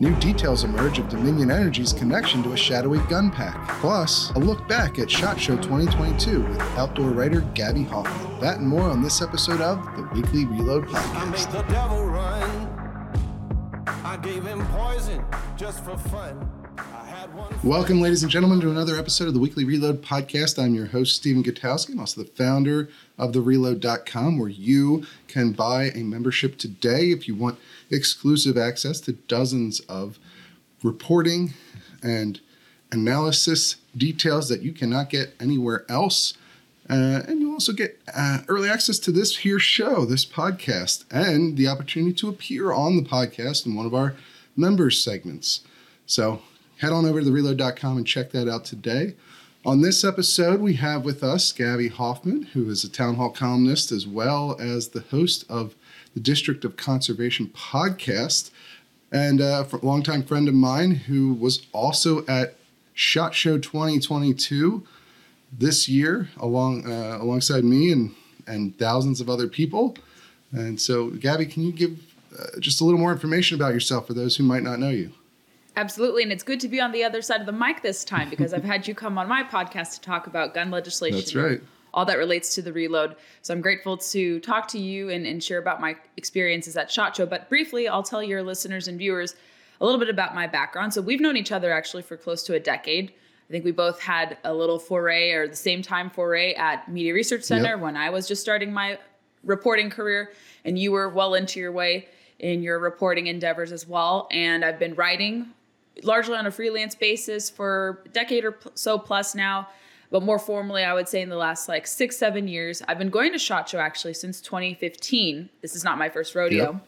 New details emerge of Dominion Energy's connection to a shadowy gun PAC. Plus, a look back at SHOT Show 2022 with outdoor writer Gabby Hoffman. That and more on this episode of the Weekly Reload Podcast. Welcome, ladies and gentlemen, to another episode of the Weekly Reload Podcast. I'm your host, Stephen Gutowski. I'm also the founder of TheReload.com, where you can buy a membership today if you want exclusive access to dozens of reporting and analysis details that you cannot get anywhere else. Uh, and you'll also get uh, early access to this here show, this podcast, and the opportunity to appear on the podcast in one of our members segments. So head on over to thereload.com and check that out today. On this episode, we have with us Gabby Hoffman, who is a town hall columnist as well as the host of the District of Conservation podcast, and a longtime friend of mine who was also at SHOT Show 2022 this year, along uh, alongside me and and thousands of other people. And so, Gabby, can you give uh, just a little more information about yourself for those who might not know you? Absolutely. And it's good to be on the other side of the mic this time because I've had you come on my podcast to talk about gun legislation. That's right. All that relates to the reload. So I'm grateful to talk to you and, and share about my experiences at SHOT Show. But briefly, I'll tell your listeners and viewers a little bit about my background. So we've known each other actually for close to a decade. I think we both had a little foray or the same time foray at Media Research Center yep. when I was just starting my reporting career, and you were well into your way in your reporting endeavors as well. And I've been writing largely on a freelance basis for a decade or so plus now. But more formally, I would say in the last like six, seven years, I've been going to SHOT Show actually since 2015. This is not my first rodeo. Yep.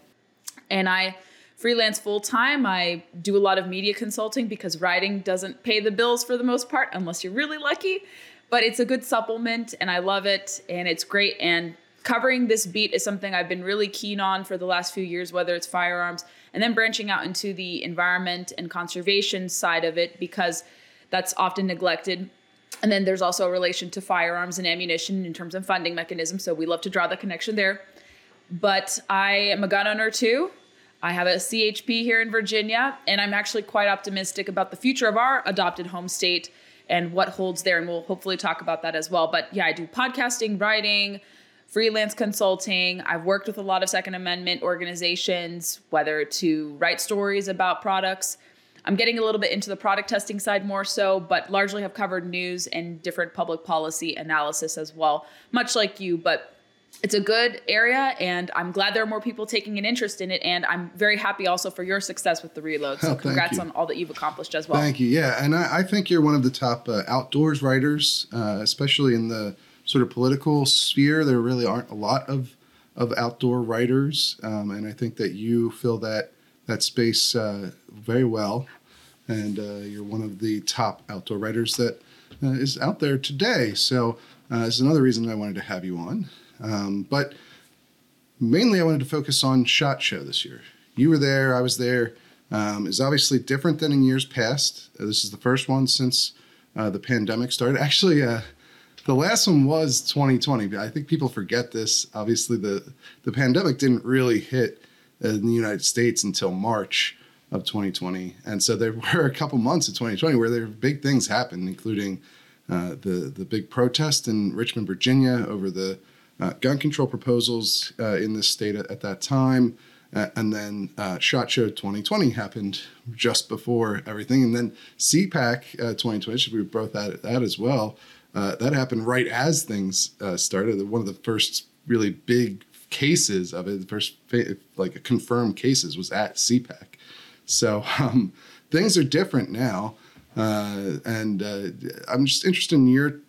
And I freelance full time. I do a lot of media consulting because writing doesn't pay the bills for the most part, unless you're really lucky. But it's a good supplement and I love it and it's great. And covering this beat is something I've been really keen on for the last few years, whether it's firearms and then branching out into the environment and conservation side of it because that's often neglected. And then there's also a relation to firearms and ammunition in terms of funding mechanisms. So we love to draw the connection there. But I am a gun owner too. I have a CHP here in Virginia, and I'm actually quite optimistic about the future of our adopted home state and what holds there. And we'll hopefully talk about that as well. But yeah, I do podcasting, writing, freelance consulting. I've worked with a lot of Second Amendment organizations, whether to write stories about products. I'm getting a little bit into the product testing side more so, but largely have covered news and different public policy analysis as well, much like you. But it's a good area, and I'm glad there are more people taking an interest in it. And I'm very happy also for your success with the reload. So, oh, congrats you. on all that you've accomplished as well. Thank you. Yeah, and I, I think you're one of the top uh, outdoors writers, uh, especially in the sort of political sphere, there really aren't a lot of of outdoor writers, um, and I think that you fill that that space uh, very well. And uh, you're one of the top outdoor writers that uh, is out there today. So uh, is another reason I wanted to have you on. Um, but mainly, I wanted to focus on Shot Show this year. You were there, I was there. Um, is obviously different than in years past. Uh, this is the first one since uh, the pandemic started. Actually, the last one was 2020. but I think people forget this. Obviously, the the pandemic didn't really hit in the United States until March of 2020, and so there were a couple months of 2020 where there were big things happened, including uh, the the big protest in Richmond, Virginia, over the uh, gun control proposals uh, in this state at, at that time. Uh, and then uh, SHOT Show 2020 happened just before everything. And then CPAC 2020, should be both at that as well, uh, that happened right as things uh, started. One of the first really big cases of it, the first like confirmed cases, was at CPAC. So um, things are different now, uh, and uh, I'm just interested in your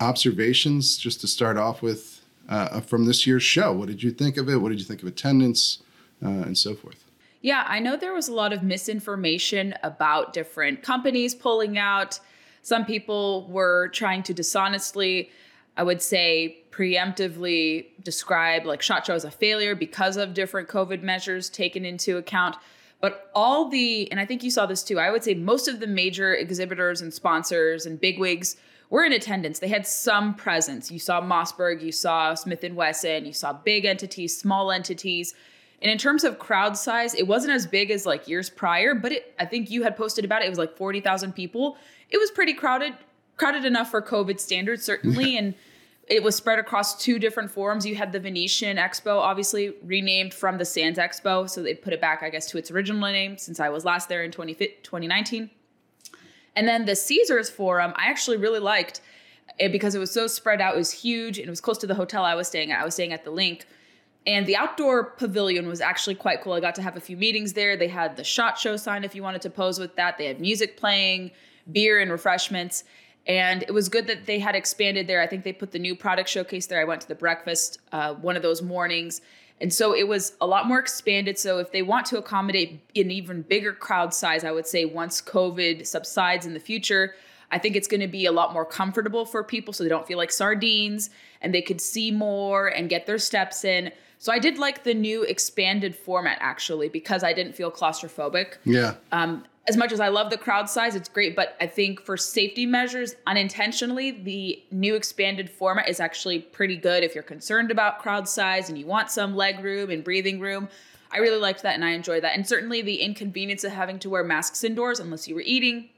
observations, just to start off with, uh, from this year's show. What did you think of it? What did you think of attendance, and so forth? Yeah, I know there was a lot of misinformation about different companies pulling out some people were trying to dishonestly, I would say, preemptively describe like SHOT Show as a failure because of different COVID measures taken into account. But all the, and I think you saw this too, I would say most of the major exhibitors and sponsors and bigwigs were in attendance. They had some presence. You saw Mossberg, you saw Smith and Wesson, you saw big entities, small entities, And in terms of crowd size, it wasn't as big as like years prior, but it, I think you had posted about it. It was like 40,000 people. It was pretty crowded, crowded enough for COVID standards, certainly. and it was spread across two different forums. You had the Venetian Expo, obviously renamed from the Sands Expo. So they put it back, I guess, to its original name since I was last there in 20, 2019. And then the Caesars Forum, I actually really liked it because it was so spread out. It was huge and it was close to the hotel I was staying at. I was staying at the LINQ. And the outdoor pavilion was actually quite cool. I got to have a few meetings there. They had the shot show sign if you wanted to pose with that. They had music playing, beer and refreshments. And it was good that they had expanded there. I think they put the new product showcase there. I went to the breakfast uh, one of those mornings. And so it was a lot more expanded. So if they want to accommodate an even bigger crowd size, I would say once COVID subsides in the future, I think it's going to be a lot more comfortable for people so they don't feel like sardines and they could see more and get their steps in. So I did like the new expanded format actually because I didn't feel claustrophobic. Yeah. Um, as much as I love the crowd size, it's great, but I think for safety measures, unintentionally, the new expanded format is actually pretty good if you're concerned about crowd size and you want some leg room and breathing room. I really liked that and I enjoyed that. And certainly the inconvenience of having to wear masks indoors unless you were eating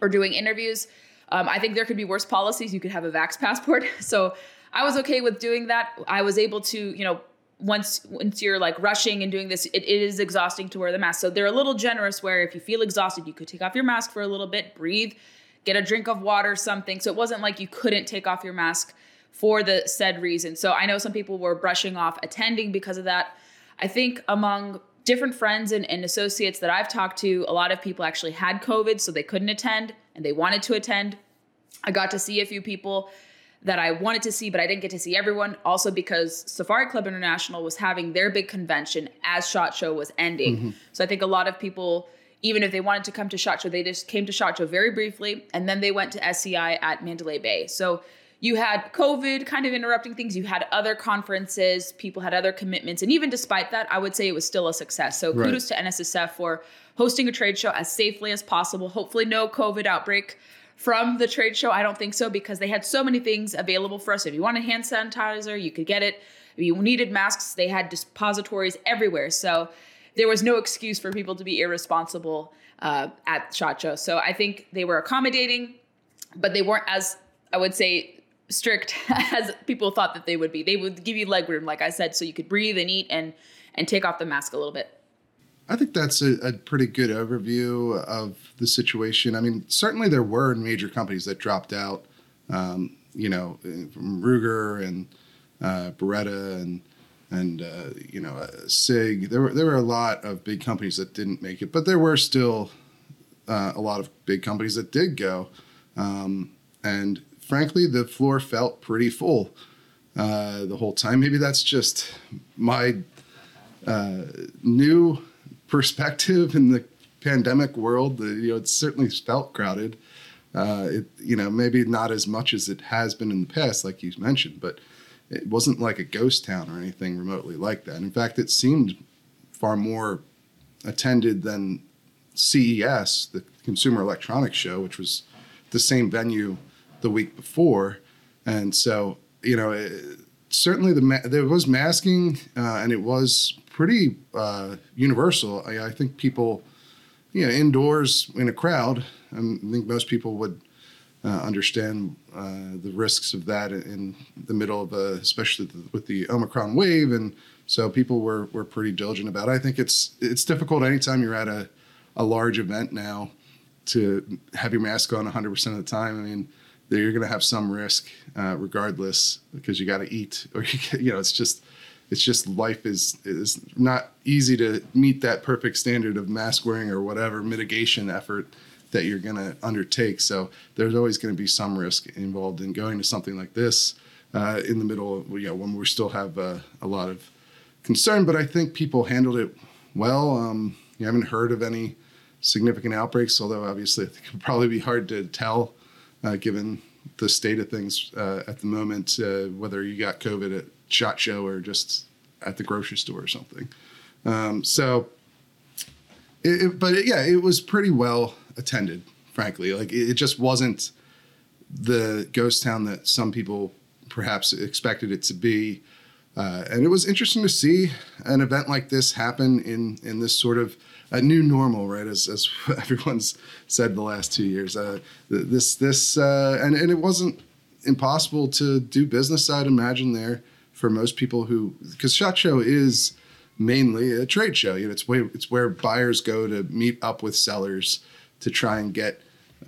or doing interviews. Um, I think there could be worse policies. You could have a vax passport. So I was okay with doing that. I was able to, you know, once once you're like rushing and doing this, it, it is exhausting to wear the mask. So they're a little generous where if you feel exhausted, you could take off your mask for a little bit, breathe, get a drink of water, something. So it wasn't like you couldn't take off your mask for the said reason. So I know some people were brushing off attending because of that. I think among different friends and, and associates that I've talked to, a lot of people actually had COVID, so they couldn't attend and they wanted to attend. I got to see a few people that I wanted to see, but I didn't get to see everyone. Also, because Safari Club International was having their big convention as SHOT Show was ending. Mm-hmm. So I think a lot of people, even if they wanted to come to SHOT Show, they just came to SHOT Show very briefly, and then they went to SCI at Mandalay Bay. So you had COVID kind of interrupting things. You had other conferences, people had other commitments. And even despite that, I would say it was still a success. So right. kudos to NSSF for hosting a trade show as safely as possible. Hopefully, no COVID outbreak from the trade show? I don't think so because they had so many things available for us. If you wanted hand sanitizer, you could get it. If you needed masks, they had depositories everywhere. So there was no excuse for people to be irresponsible uh, at SHOT Show. So I think they were accommodating, but they weren't as, I would say, strict as people thought that they would be. They would give you leg room, like I said, so you could breathe and eat and and take off the mask a little bit. I think that's a, a, pretty good overview of the situation. I mean, certainly there were major companies that dropped out, um, you know, from Ruger and uh, Beretta and and uh, you know uh, Sig. There were there were a lot of big companies that didn't make it, but there were still uh, a lot of big companies that did go. Um, and frankly, the floor felt pretty full uh, the whole time. Maybe that's just my uh, new perspective in the pandemic world, you know, it's certainly felt crowded. Uh, it, you know, maybe not as much as it has been in the past, like you mentioned, but it wasn't like a ghost town or anything remotely like that. In fact, it seemed far more attended than CES, the Consumer Electronics Show, which was the same venue the week before. And so, you know, it, certainly the ma- there was masking uh, and it was pretty uh, universal. I, I, think people, you know, indoors in a crowd, um, I think most people would uh, understand uh, the risks of that in the middle of, a, especially the, with the Omicron wave, and so people were were pretty diligent about it. I think it's it's difficult anytime you're at a a large event now to have your mask on 100% of the time. I mean, you're going to have some risk uh, regardless because you got to eat or you, you know it's just it's just life is is not easy to meet that perfect standard of mask wearing or whatever mitigation effort that you're going to undertake. So there's always going to be some risk involved in going to something like this uh, in the middle of you know when we still have uh, a lot of concern. But I think people handled it well. Um, you haven't heard of any significant outbreaks, although obviously it could probably be hard to tell uh, given the state of things uh, at the moment, uh, whether you got COVID at SHOT Show or just at the grocery store or something. Um, so, it, it, but it, yeah, it was pretty well attended, frankly. Like it, just wasn't the ghost town that some people perhaps expected it to be. Uh, and it was interesting to see an event like this happen in in this sort of a new normal, right? As, as everyone's said the last two years, uh, this this uh, and and it wasn't impossible to do business. I'd imagine there for most people who because Shot Show is mainly a trade show. You know, it's where it's where buyers go to meet up with sellers to try and get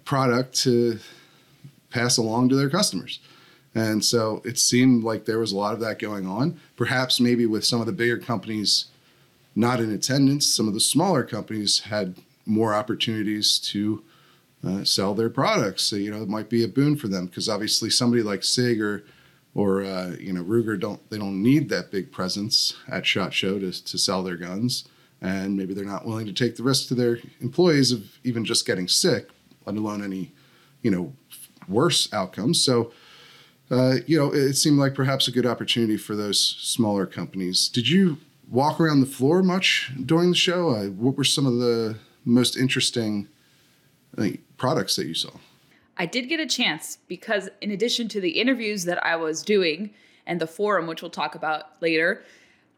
product to pass along to their customers. And so it seemed like there was a lot of that going on. Perhaps maybe with some of the bigger companies not in attendance, some of the smaller companies had more opportunities to uh, sell their products. So, you know, it might be a boon for them because obviously somebody like Sig or, or uh, you know Ruger don't they don't need that big presence at Shot Show to, to sell their guns, and maybe they're not willing to take the risk to their employees of even just getting sick, let alone any, you know, worse outcomes. So uh, you know, it seemed like perhaps a good opportunity for those smaller companies. Did you walk around the floor much during the show? Uh, what were some of the most interesting think, products that you saw? I did get a chance because, in addition to the interviews that I was doing and the forum, which we'll talk about later,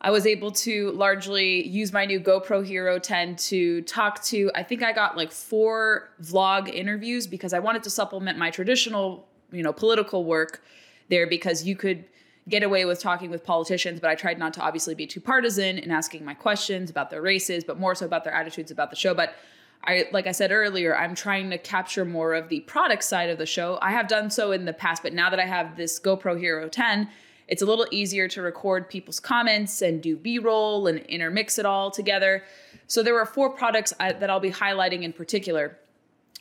I was able to largely use my new GoPro Hero 10 to talk to. I think I got like four vlog interviews because I wanted to supplement my traditional, you know, political work there because you could get away with talking with politicians, but I tried not to obviously be too partisan in asking my questions about their races, but more so about their attitudes about the show. But I, like I said earlier, I'm trying to capture more of the product side of the show. I have done so in the past, but now that I have this GoPro Hero 10, it's a little easier to record people's comments and do B roll and intermix it all together. So there were four products I, that I'll be highlighting in particular.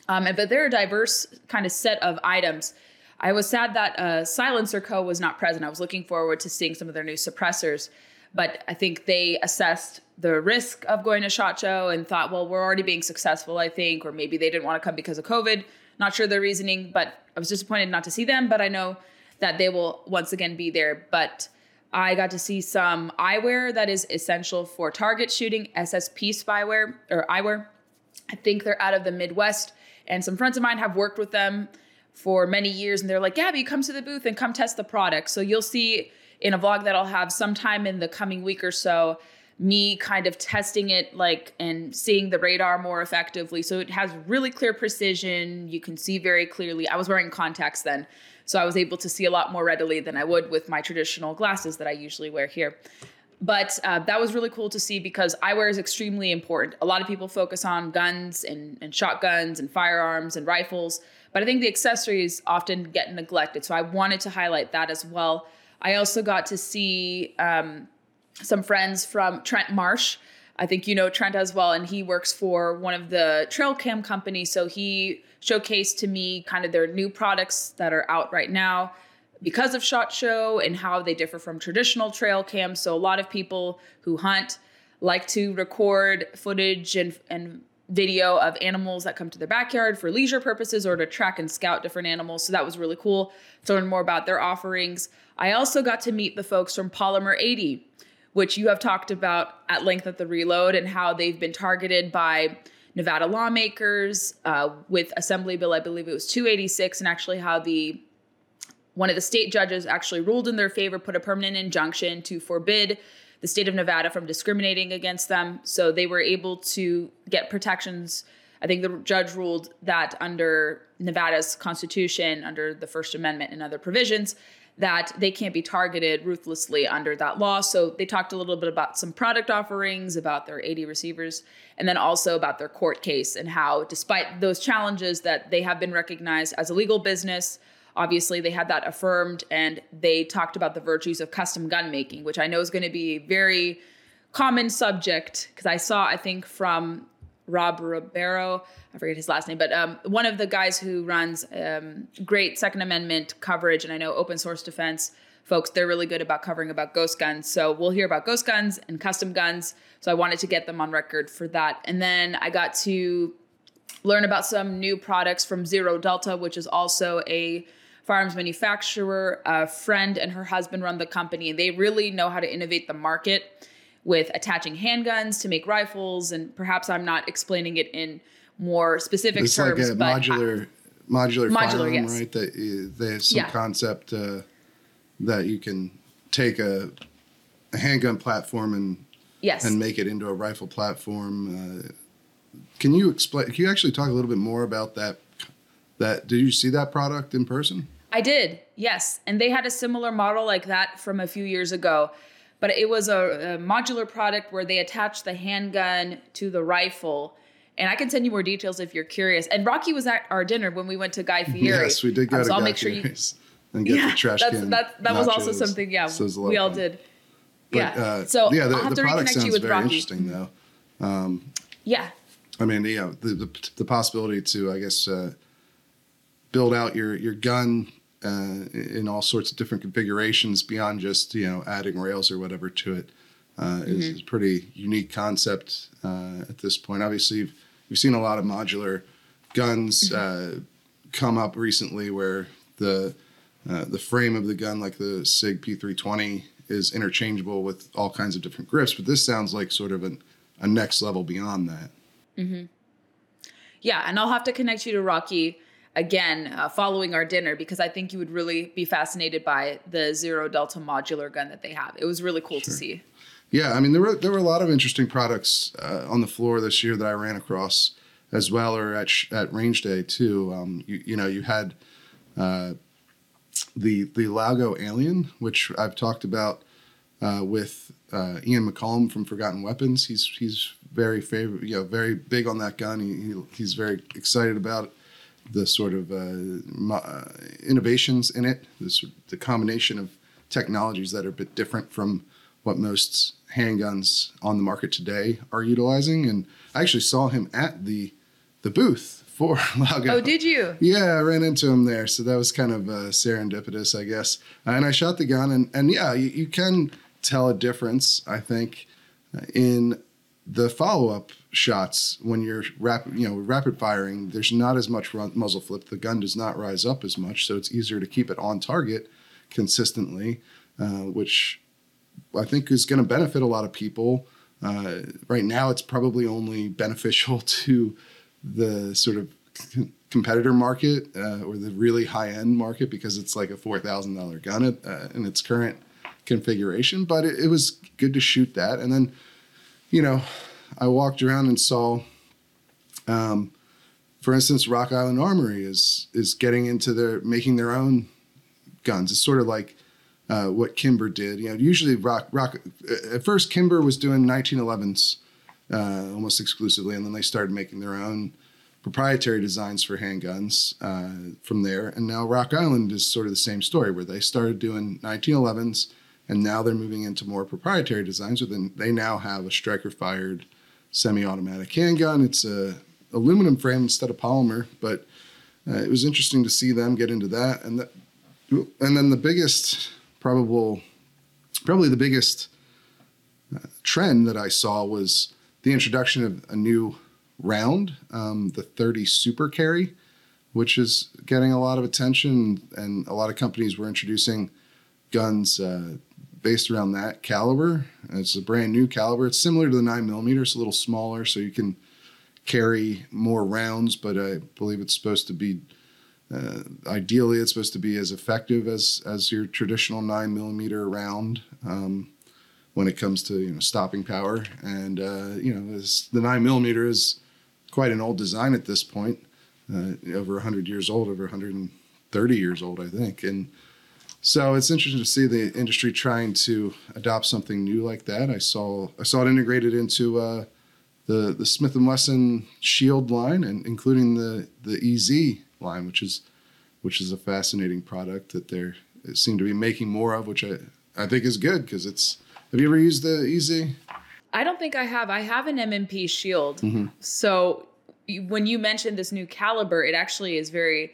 Um, but they're a diverse kind of set of items. I was sad that uh, Silencer Co. was not present. I was looking forward to seeing some of their new suppressors, but I think they assessed the risk of going to SHOT Show and thought, well, we're already being successful, I think, or maybe they didn't want to come because of COVID. Not sure their reasoning, but I was disappointed not to see them, but I know that they will once again be there. But I got to see some eyewear that is essential for target shooting, SSP spyware or eyewear. I think they're out of the Midwest, and some friends of mine have worked with them for many years and they're like, Gabby, come to the booth and come test the product. So you'll see in a vlog that I'll have sometime in the coming week or so me kind of testing it like and seeing the radar more effectively. So it has really clear precision. You can see very clearly. I was wearing contacts then, so I was able to see a lot more readily than I would with my traditional glasses that I usually wear here. But uh, that was really cool to see because eyewear is extremely important. A lot of people focus on guns and, and shotguns and firearms and rifles but I think the accessories often get neglected. So I wanted to highlight that as well. I also got to see um, some friends from Trent Marsh. I think you know Trent as well, and he works for one of the trail cam companies. So he showcased to me kind of their new products that are out right now because of SHOT Show and how they differ from traditional trail cams. So a lot of people who hunt like to record footage and and video of animals that come to their backyard for leisure purposes or to track and scout different animals. So that was really cool to learn more about their offerings. I also got to meet the folks from Polymer 80, which you have talked about at length at the reload and how they've been targeted by Nevada lawmakers uh, with Assembly Bill, I believe it was 286, and actually how the one of the state judges actually ruled in their favor, put a permanent injunction to forbid the state of Nevada from discriminating against them. So they were able to get protections. I think the judge ruled that under Nevada's constitution, under the First Amendment and other provisions, that they can't be targeted ruthlessly under that law. So they talked a little bit about some product offerings, about their 80 receivers, and then also about their court case and how, despite those challenges, that they have been recognized as a legal business obviously they had that affirmed and they talked about the virtues of custom gun making which i know is going to be a very common subject because i saw i think from rob ribeiro i forget his last name but um, one of the guys who runs um, great second amendment coverage and i know open source defense folks they're really good about covering about ghost guns. So we'll hear about ghost guns and custom guns. So i wanted to get them on record for that. And then i got to learn about some new products from zero delta which is also a firearms manufacturer. A friend and her husband run the company, and they really know how to innovate the market with attaching handguns to make rifles. And perhaps I'm not explaining it in more specific it's terms. It's like a modular, I, modular, modular firearm, yes. right? That there's some yeah. concept uh, that you can take a a handgun platform and yes and make it into a rifle platform. Uh, can you explain? Can you actually talk a little bit more about that? That did you see that product in person? I did, yes. And they had a similar model like that from a few years ago. But it was a, a modular product where they attached the handgun to the rifle. And I can send you more details if you're curious. And Rocky was at our dinner when we went to Guy Fieri. Yes, we did go Um, to so I'll Guy make sure you. And get Yeah, the trash that's, can. that, that was also something, yeah, So it was a lot we all did. But, yeah. uh, so yeah, the, I'll have the to product reconnect sounds you with very Rocky. interesting, though. Yeah. I mean, yeah, the, the the possibility to, I guess, uh, build out your your gun uh, in all sorts of different configurations beyond just you know adding rails or whatever to it uh, is, is a pretty unique concept uh, at this point. Obviously, you've, you've seen a lot of modular guns uh, come up recently where the uh, the frame of the gun, like the Sig P320, is interchangeable with all kinds of different grips. But this sounds like sort of an, a next level beyond that. Yeah, and I'll have to connect you to Rocky again uh, following our dinner because I think you would really be fascinated by the Zero Delta modular gun that they have. It was really cool to see. Yeah, I mean there were there were a lot of interesting products uh, on the floor this year that I ran across as well, or at sh- at range day too. Um, you, you know, you had uh, the the Laugo Alien, which I've talked about uh, with uh, Ian McCollum from Forgotten Weapons. He's he's very favor you know very big on that gun. He, he he's very excited about the sort of uh, uh, innovations in it. This the combination of technologies that are a bit different from what most handguns on the market today are utilizing. And I actually saw him at the the booth for Laugo. Oh, did you? Yeah, I ran into him there, so that was kind of uh, serendipitous, I guess. And I shot the gun, and and yeah, you, you can tell a difference, I think, uh, in the follow up shots when you're rapid, you know, rapid firing. There's not as much run, muzzle flip. The gun does not rise up as much, so it's easier to keep it on target consistently, uh, which I think is going to benefit a lot of people. Uh, right now, it's probably only beneficial to the sort of competitor market uh, or the really high end market because it's like a four thousand dollar gun at, uh, in its current configuration. But it, it was good to shoot that, and then you know, I walked around and saw, um, for instance, Rock Island Armory is is getting into their making their own guns. It's sort of like uh, what Kimber did. You know, usually Rock Rock at first Kimber was doing 1911s uh, almost exclusively, and then they started making their own proprietary designs for handguns uh, from there. And now Rock Island is sort of the same story, where they started doing 1911s, and now they're moving into more proprietary designs. So then they now have a striker-fired semi-automatic handgun. It's a aluminum frame instead of polymer, but uh, it was interesting to see them get into that. And and then the biggest probable, probably the biggest uh, trend that I saw was the introduction of a new round, um, the 30 Super Carry, which is getting a lot of attention, and a lot of companies were introducing guns uh, based around that caliber. It's a brand new caliber. It's similar to the nine millimeter. It's a little smaller, so you can carry more rounds. But I believe it's supposed to be, uh, ideally, it's supposed to be as effective as as your traditional nine millimeter round. Um, when it comes to you know stopping power, and uh, you know this, the nine millimeter is quite an old design at this point, uh, over 100 years old, over 130 years old, I think, and so it's interesting to see the industry trying to adopt something new like that. I saw I saw it integrated into uh, the the Smith and Wesson Shield line, and including the the EZ line, which is which is a fascinating product that they're seem to be making more of, which I I think is good because it's. Have you ever used the EZ? I don't think I have. I have an M&P Shield. Mm-hmm. So when you mentioned this new caliber, it actually is very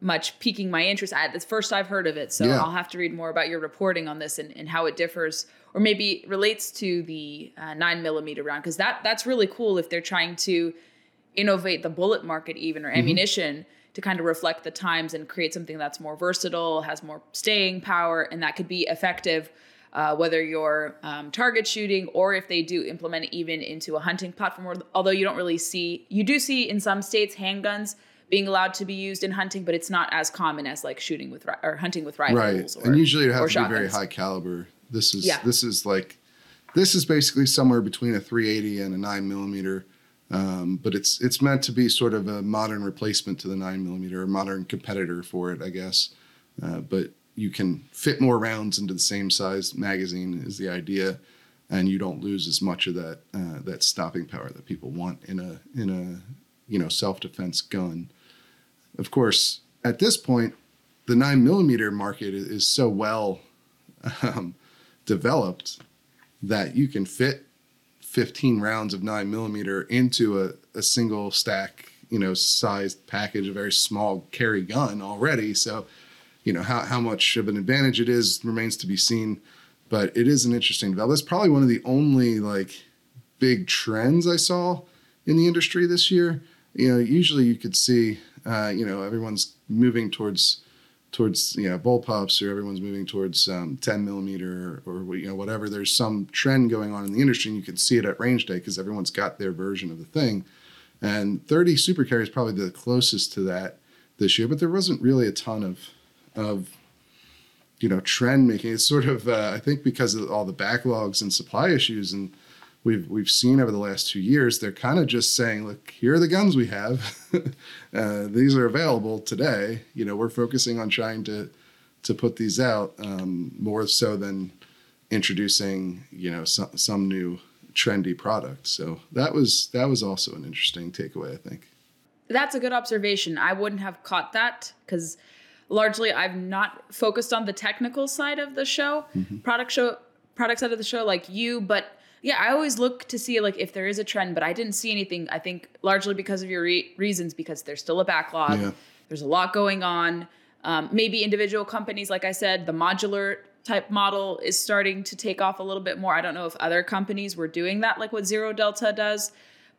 much piquing my interest. I, it's the first I've heard of it, so Yeah. I'll have to read more about your reporting on this and, and how it differs, or maybe relates to the uh, nine millimeter round, because that that's really cool if they're trying to innovate the bullet market, even or ammunition, to kind of reflect the times and create something that's more versatile, has more staying power, and that could be effective. Uh, whether you're um, target shooting or if they do implement it even into a hunting platform, although you don't really see, you do see in some states handguns being allowed to be used in hunting, but it's not as common as like shooting with ri- or hunting with rifles. Right, Or, and usually it has to be very high caliber. This is Yeah. this is like This is basically somewhere between a 380 and a 9 millimeter, um, but it's it's meant to be sort of a modern replacement to the 9 millimeter, a modern competitor for it, I guess. Uh, but you can fit more rounds into the same size magazine is the idea, and you don't lose as much of that uh, that stopping power that people want in a in a you know self defense gun. Of course, at this point, the nine millimeter market is so well um, developed that you can fit 15 rounds of nine millimeter into a, a single stack, you know, sized package, a very small carry gun already. So, you know, how, how much of an advantage it is remains to be seen, but it is an interesting development. That's probably one of the only like big trends I saw in the industry this year. You know, usually you could see, uh, you know, everyone's moving towards towards you know bullpups or everyone's moving towards um, 10 millimeter or, or, you know whatever. There's some trend going on in the industry and you can see it at range day because everyone's got their version of the thing. And 30 super carry is probably the closest to that this year but there wasn't really a ton of of you know trend making. It's sort of uh, i think because of all the backlogs and supply issues and we've we've seen over the last two years, they're kind of just saying, look, here are the guns we have. uh, these are available today. You know, we're focusing on trying to to put these out um, more so than introducing you know some some new trendy product. So that was that was also an interesting takeaway, I think. That's a good observation. I wouldn't have caught that because largely I've not focused on the technical side of the show, mm-hmm. product show, product side of the show like you, but yeah, I always look to see like if there is a trend, but I didn't see anything. I think largely because of your re- reasons, because there's still a backlog. Yeah. There's a lot going on. Um, maybe individual companies, like I said, the modular type model is starting to take off a little bit more. I don't know if other companies were doing that, like what Zero Delta does,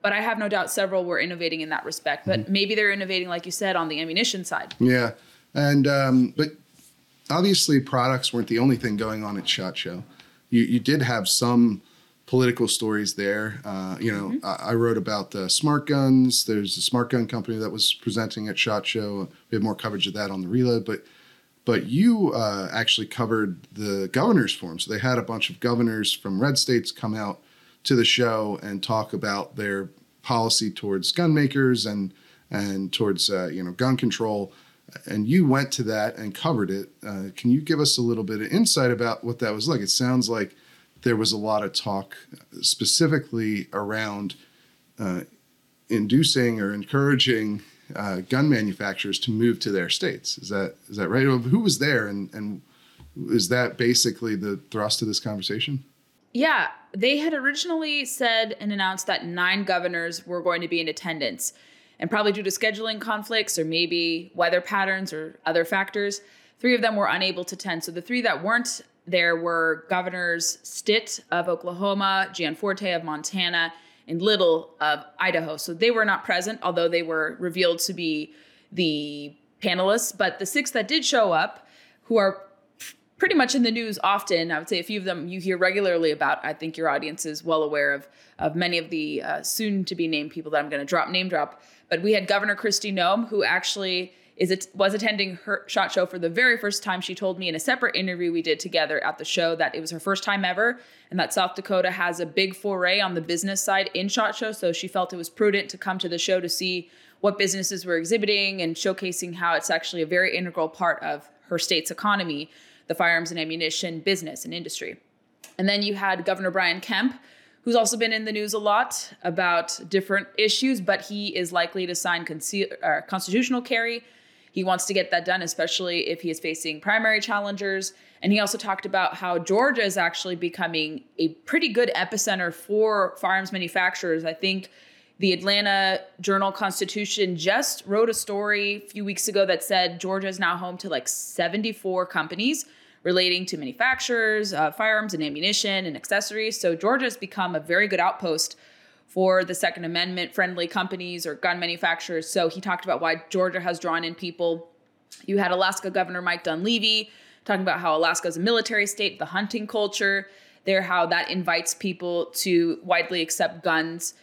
but I have no doubt several were innovating in that respect. But mm-hmm. maybe they're innovating, like you said, on the ammunition side. Yeah, and um, but obviously products weren't the only thing going on at Shot Show. You you did have some political stories there. Uh, you know, mm-hmm. I, I, wrote about the smart guns. There's a smart gun company that was presenting at Shot Show. We had more coverage of that on the reload, but but you uh, actually covered the governors forum. So they had a bunch of governors from red states come out to the show and talk about their policy towards gun makers and and towards uh, you know gun control. And you went to that and covered it. Uh, can you give us a little bit of insight about what that was like? It sounds like there was a lot of talk specifically around uh, inducing or encouraging uh, gun manufacturers to move to their states. Is that is that right? Who was there, and and is that basically the thrust of this conversation? Yeah, they had originally said and announced that nine governors were going to be in attendance, and probably due to scheduling conflicts or maybe weather patterns or other factors, three of them were unable to attend. So the three that weren't there were governors Stitt of Oklahoma, Gianforte of Montana, and Little of Idaho. So they were not present, although they were revealed to be the panelists. But the six that did show up, who are pretty much in the news often, I would say a few of them you hear regularly about. I think your audience is well aware of of many of the uh, soon to be named people that I'm going to drop name drop. But we had Governor Kristi Noem, who actually is it was attending her shot show for the very first time. She told me in a separate interview we did together at the show that it was her first time ever, and that South Dakota has a big foray on the business side in shot show. So she felt it was prudent to come to the show to see what businesses were exhibiting and showcasing how it's actually a very integral part of her state's economy, the firearms and ammunition business and industry. And then you had Governor Brian Kemp, who's also been in the news a lot about different issues, but he is likely to sign conce- uh, constitutional carry he wants to get that done, especially if he is facing primary challengers. And he also talked about how Georgia is actually becoming a pretty good epicenter for firearms manufacturers. I think the Atlanta Journal Constitution just wrote a story a few weeks ago that said Georgia is now home to like 74 companies relating to manufacturers, uh, firearms and ammunition and accessories. So Georgia has become a very good outpost for the Second Amendment friendly companies or gun manufacturers. So he talked about why Georgia has drawn in people. You had Alaska Governor Mike Dunleavy talking about how Alaska is a military state, the hunting culture, there, how that invites people to widely accept guns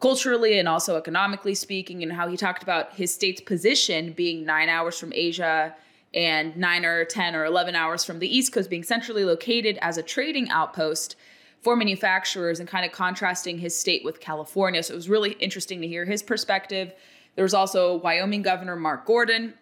culturally and also economically speaking, and how he talked about his state's position being nine hours from Asia and nine or 10 or 11 hours from the East Coast, being centrally located as a trading outpost for manufacturers and kind of contrasting his state with California. So it was really interesting to hear his perspective. There was also Wyoming Governor Mark Gordon.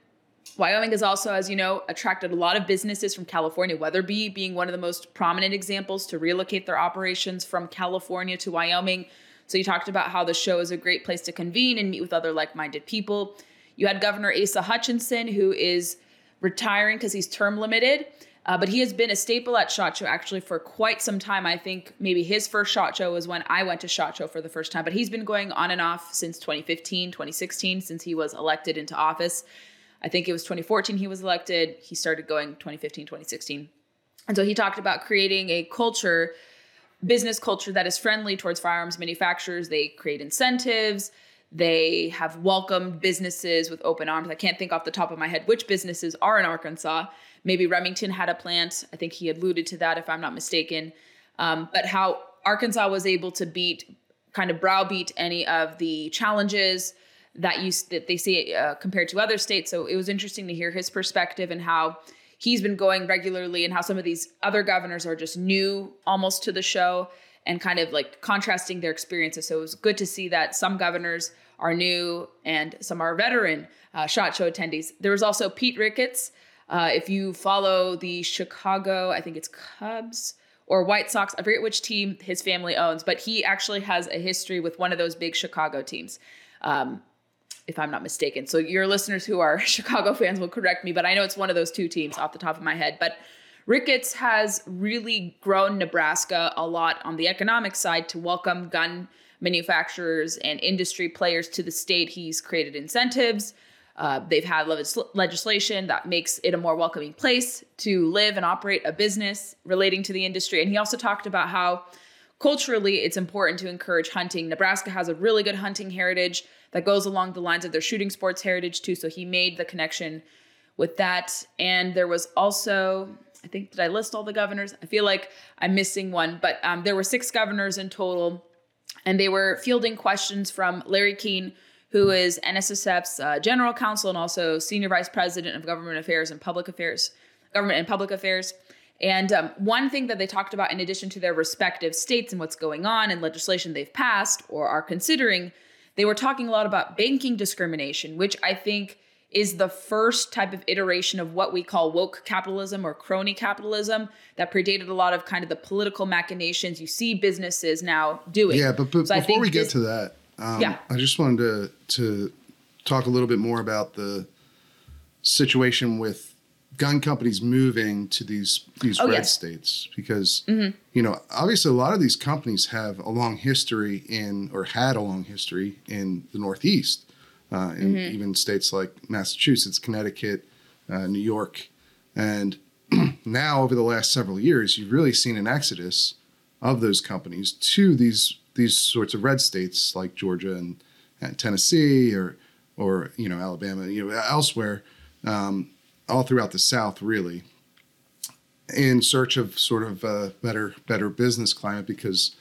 Wyoming has also, as you know, attracted a lot of businesses from California, Weatherby being one of the most prominent examples to relocate their operations from California to Wyoming. So you talked about how the show is a great place to convene and meet with other like minded people. You had Governor Asa Hutchinson, who is retiring because he's term limited. Uh, but he has been a staple at SHOT Show actually for quite some time. I think maybe his first SHOT Show was when I went to SHOT Show for the first time, but he's been going on and off since 2015, 2016, since he was elected into office. I think it was 2014 he was elected. He started going 2015, 2016. And so he talked about creating a culture, business culture that is friendly towards firearms manufacturers. They create incentives. They have welcomed businesses with open arms. I can't think off the top of my head which businesses are in Arkansas. Maybe Remington had a plant. I think he alluded to that, if I'm not mistaken. Um, but how Arkansas was able to beat, kind of browbeat any of the challenges that you that they see uh, compared to other states. So it was interesting to hear his perspective and how he's been going regularly, and how some of these other governors are just new almost to the show and kind of like contrasting their experiences. So it was good to see that some governors are new and some are veteran uh, shot show attendees. There was also Pete Ricketts. Uh, if you follow the Chicago, I think it's Cubs or White Sox, I forget which team his family owns, but he actually has a history with one of those big Chicago teams. Um, if I'm not mistaken. So your listeners who are Chicago fans will correct me, but I know it's one of those two teams off the top of my head. But Ricketts has really grown Nebraska a lot on the economic side to welcome gun manufacturers and industry players to the state. He's created incentives. Uh, they've had legislation that makes it a more welcoming place to live and operate a business relating to the industry. And he also talked about how culturally it's important to encourage hunting. Nebraska has a really good hunting heritage that goes along the lines of their shooting sports heritage too. So he made the connection with that. And there was also I think did I list all the governors? I feel like I'm missing one, but um, there were six governors in total, and they were fielding questions from Larry Keane, who is NSSF's uh, general counsel and also senior vice president of government affairs and public affairs, government and public affairs. And um, one thing that they talked about, in addition to their respective states and what's going on and legislation they've passed or are considering, they were talking a lot about banking discrimination, which I think is the first type of iteration of what we call woke capitalism or crony capitalism that predated a lot of kind of the political machinations you see businesses now doing. Yeah, but, but so before we get this, to that, um, yeah. I just wanted to to talk a little bit more about the situation with gun companies moving to these these oh, red states because mm-hmm. you know obviously a lot of these companies have a long history in or had a long history in the Northeast uh, in mm-hmm. even states like Massachusetts, Connecticut, uh, New York. And now, over the last several years, you've really seen an exodus of those companies to these these sorts of red states like Georgia and, and Tennessee or or you know Alabama, you know elsewhere, um, all throughout the South, really, in search of sort of a better better business climate because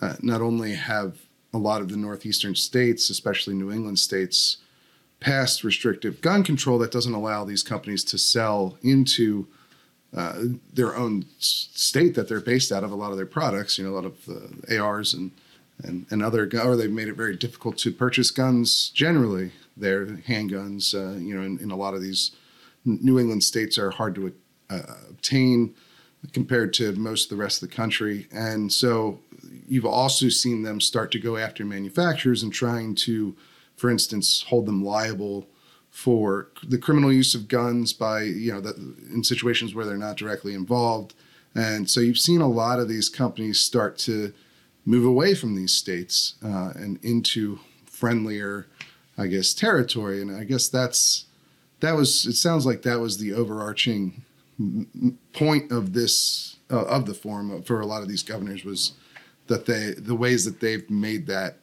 uh, not only have a lot of the northeastern states, especially New England states, passed restrictive gun control that doesn't allow these companies to sell into uh, their own state that they're based out of. A lot of their products, you know, a lot of uh, ARs and and and other, or they've made it very difficult to purchase guns generally. Their handguns, uh, you know, in, in, a lot of these New England states are hard to uh, obtain compared to most of the rest of the country, and so you've also seen them start to go after manufacturers and trying to, for instance, hold them liable for the criminal use of guns by you know the, in situations where they're not directly involved. And so you've seen a lot of these companies start to move away from these states uh, and into friendlier, I guess, territory. And I guess that's that was. It sounds like that was the overarching point of this uh, of the forum for a lot of these governors was that they the ways that they've made that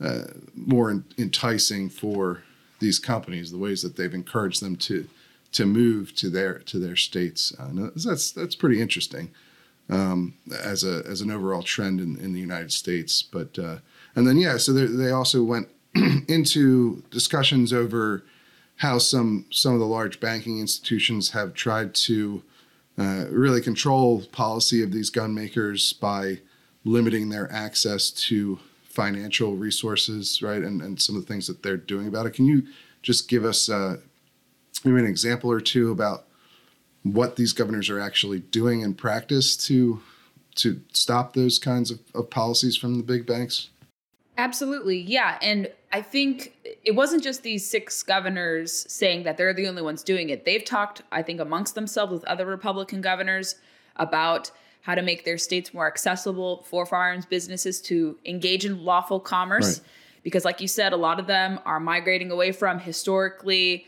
uh, more enticing for these companies, the ways that they've encouraged them to to move to their to their states. Uh, that's that's pretty interesting um, as a as an overall trend in, in the United States. But uh, and then yeah, so they also went into discussions over how some some of the large banking institutions have tried to uh, really control policy of these gun makers by limiting their access to financial resources, right? And and some of the things that they're doing about it. Can you just give us uh, maybe an example or two about what these governors are actually doing in practice to to stop those kinds of, of policies from the big banks? Absolutely. Yeah. And I think it wasn't just these six governors saying that they're the only ones doing it. They've talked, I think, amongst themselves with other Republican governors about how to make their states more accessible for firearms businesses to engage in lawful commerce. Right. Because, like you said, a lot of them are migrating away from historically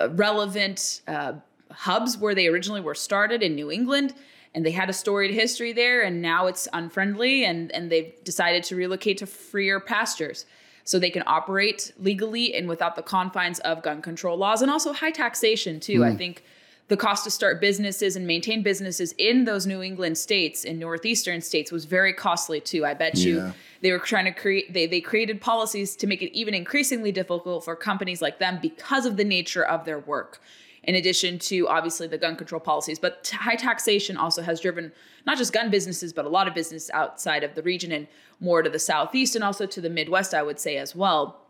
uh, relevant uh, hubs where they originally were started in New England. And they had a storied history there, and now it's unfriendly, and, and they've decided to relocate to freer pastures so they can operate legally and without the confines of gun control laws and also high taxation, too. Mm. I think the cost to start businesses and maintain businesses in those New England states in northeastern states was very costly too. I bet you they were trying to create they they created policies to make it even increasingly difficult for companies like them because of the nature of their work. In addition to obviously the gun control policies, but high taxation also has driven not just gun businesses, but a lot of business outside of the region and more to the southeast and also to the Midwest, I would say as well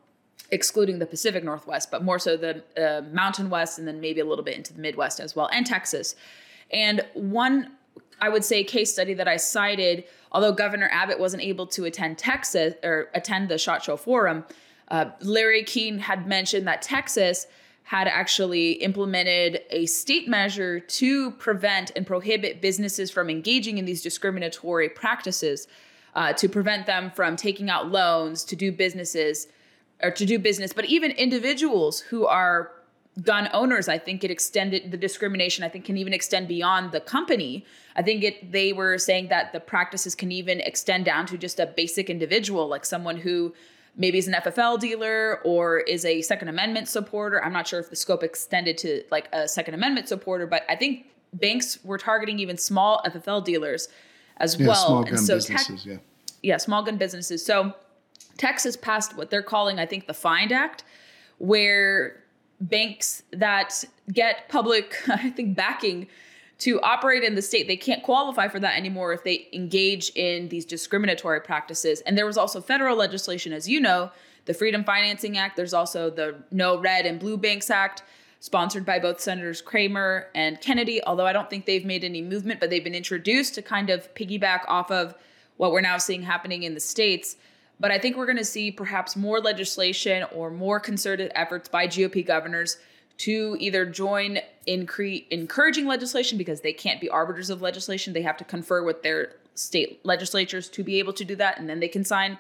excluding the Pacific Northwest, but more so the uh, Mountain West and then maybe a little bit into the Midwest as well, and Texas. And one, I would say, case study that I cited, although Governor Abbott wasn't able to attend Texas or attend the SHOT Show Forum, uh, Larry Keane had mentioned that Texas had actually implemented a state measure to prevent and prohibit businesses from engaging in these discriminatory practices, uh, to prevent them from taking out loans to do businesses or to do business, but even individuals who are gun owners, I think it extended the discrimination. I think can even extend beyond the company. I think it they were saying that the practices can even extend down to just a basic individual, like someone who maybe is an FFL dealer or is a Second Amendment supporter. I'm not sure if the scope extended to like a Second Amendment supporter, but I think banks were targeting even small FFL dealers as yeah, well. Small gun and so businesses, yeah. Yeah, small gun businesses. So Texas passed what they're calling, I think, the FIND Act, where banks that get public, I think, backing to operate in the state, they can't qualify for that anymore if they engage in these discriminatory practices. And there was also federal legislation, as you know, the Freedom Financing Act. There's also the No Red and Blue Banks Act, sponsored by both Senators Cramer and Kennedy. Although I don't think they've made any movement, but they've been introduced to kind of piggyback off of what we're now seeing happening in the states. But I think we're going to see perhaps more legislation or more concerted efforts by GOP governors to either join in cre- encouraging legislation because they can't be arbiters of legislation. They have to confer with their state legislatures to be able to do that, and then they can sign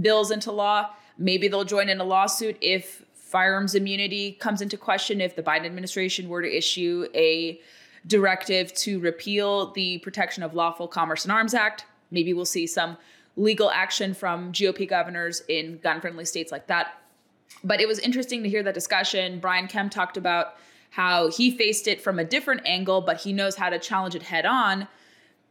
bills into law. Maybe they'll join in a lawsuit if firearms immunity comes into question, if the Biden administration were to issue a directive to repeal the Protection of Lawful Commerce in Arms Act. Maybe we'll see some legal action from GOP governors in gun friendly states like that. But it was interesting to hear that discussion. Brian Kemp talked about how he faced it from a different angle, but he knows how to challenge it head on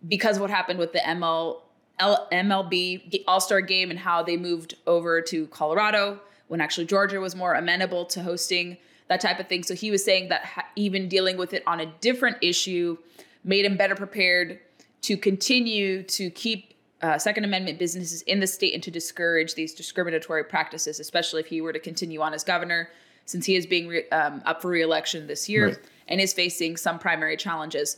because of what happened with the ML, MLB All Star game and how they moved over to Colorado when actually Georgia was more amenable to hosting that type of thing. So he was saying that even dealing with it on a different issue made him better prepared to continue to keep uh, Second Amendment businesses in the state and to discourage these discriminatory practices, especially if he were to continue on as governor, since he is being re- um, up for reelection this year right. and is facing some primary challenges.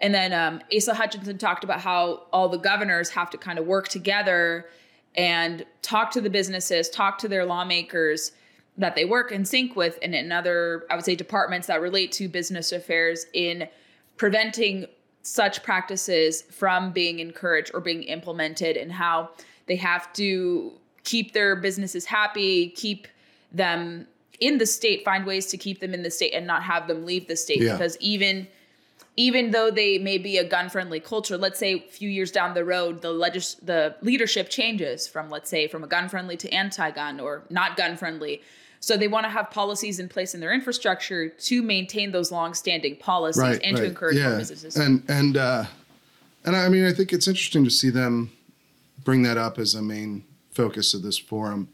And then um, Asa Hutchinson talked about how all the governors have to kind of work together and talk to the businesses, talk to their lawmakers that they work in sync with, and in other, I would say, departments that relate to business affairs in preventing such practices from being encouraged or being implemented and how they have to keep their businesses happy, keep them in the state, find ways to keep them in the state and not have them leave the state yeah. because even even though they may be a gun friendly culture, let's say a few years down the road, the legis- the leadership changes from let's say from a gun friendly to anti gun or not gun friendly. So they want to have policies in place in their infrastructure to maintain those long-standing policies right, and right. to encourage yeah. more businesses. And and uh, and I mean, I think it's interesting to see them bring that up as a main focus of this forum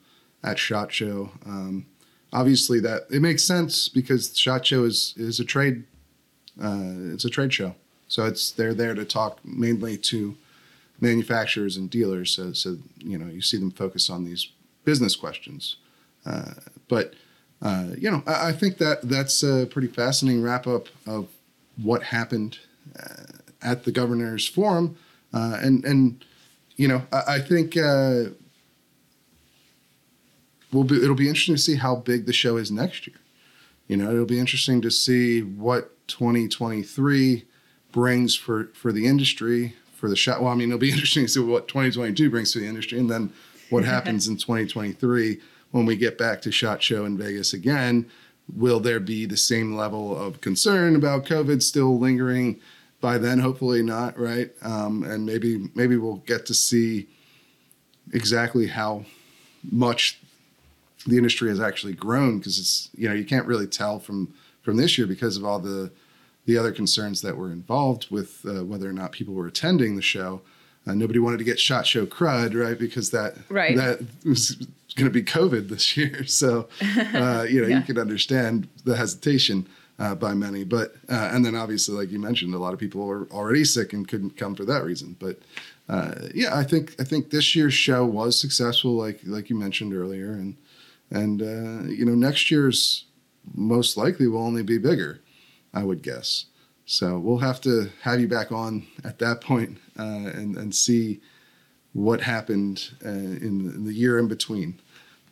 at Shot Show. Um, obviously, that it makes sense because Shot Show is is a trade uh, it's a trade show, so it's they're there to talk mainly to manufacturers and dealers. So, so you know, you see them focus on these business questions. Uh, but uh, you know, I, I, think that that's a pretty fascinating wrap up of what happened uh, at the governor's forum, uh, and and you know, I, I think uh, we'll be, it'll be interesting to see how big the show is next year. You know, it'll be interesting to see what 2023 brings for for the industry for the shot. Well, I mean, it'll be interesting to see what 2022 brings to the industry, and then what happens in 2023 when we get back to Shot Show in Vegas again. Will there be the same level of concern about COVID still lingering by then? Hopefully not, right? Um, and maybe maybe we'll get to see exactly how much the industry has actually grown because it's you know you can't really tell from from this year because of all the the other concerns that were involved with uh, whether or not people were attending the show. Uh, nobody wanted to get shot show crud, right? Because that right. that was going to be COVID this year. So uh, you know yeah. you can understand the hesitation uh, by many, but uh, and then obviously, like you mentioned, a lot of people were already sick and couldn't come for that reason. But uh, yeah, I think I think this year's show was successful, like like you mentioned earlier, and and uh, you know next year's most likely will only be bigger, I would guess. So we'll have to have you back on at that point, uh, and and see what happened uh, in, in, the year in between.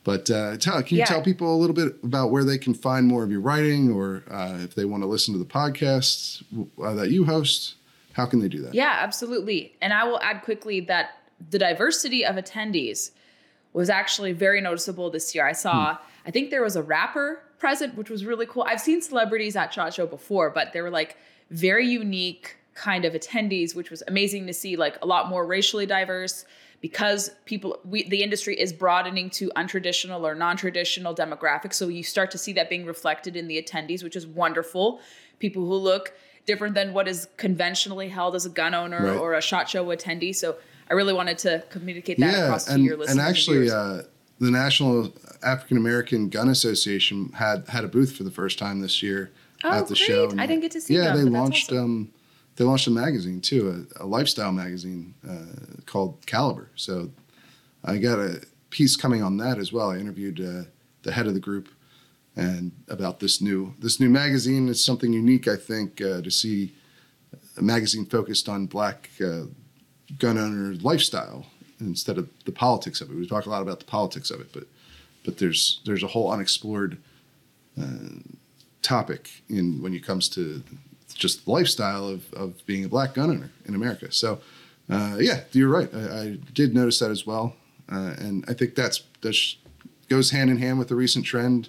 But uh, tell, can you yeah. tell people a little bit about where they can find more of your writing, or uh, if they want to listen to the podcasts uh, that you host? How can they do that? Yeah, absolutely. And I will add quickly that the diversity of attendees was actually very noticeable this year. I saw, hmm. I think there was a rapper present, which was really cool. I've seen celebrities at Shot Show before, but they were like very unique kind of attendees, which was amazing to see. Like a lot more racially diverse because people, we, the industry is broadening to untraditional or non-traditional demographics. So you start to see that being reflected in the attendees, which is wonderful. People who look different than what is conventionally held as a gun owner right. or a shot show attendee. So I really wanted to communicate that yeah, across and, to your listeners. And actually, uh, the National African American Gun Association had had a booth for the first time this year oh, at the great. show. And I didn't get to see. Yeah, them, they launched awesome. um, they launched a magazine too, a, a lifestyle magazine uh, called Caliber. So I got a piece coming on that as well. I interviewed uh, the head of the group and about this new this new magazine. It's something unique, I think, uh, to see a magazine focused on black uh, gun owner lifestyle instead of the politics of it. We talk a lot about the politics of it, but but there's there's a whole unexplored uh, topic in when it comes to just the lifestyle of, of being a black gun owner in America. So uh, yeah, you're right. I, I, did notice that as well, uh, and I think that's that goes hand in hand with the recent trend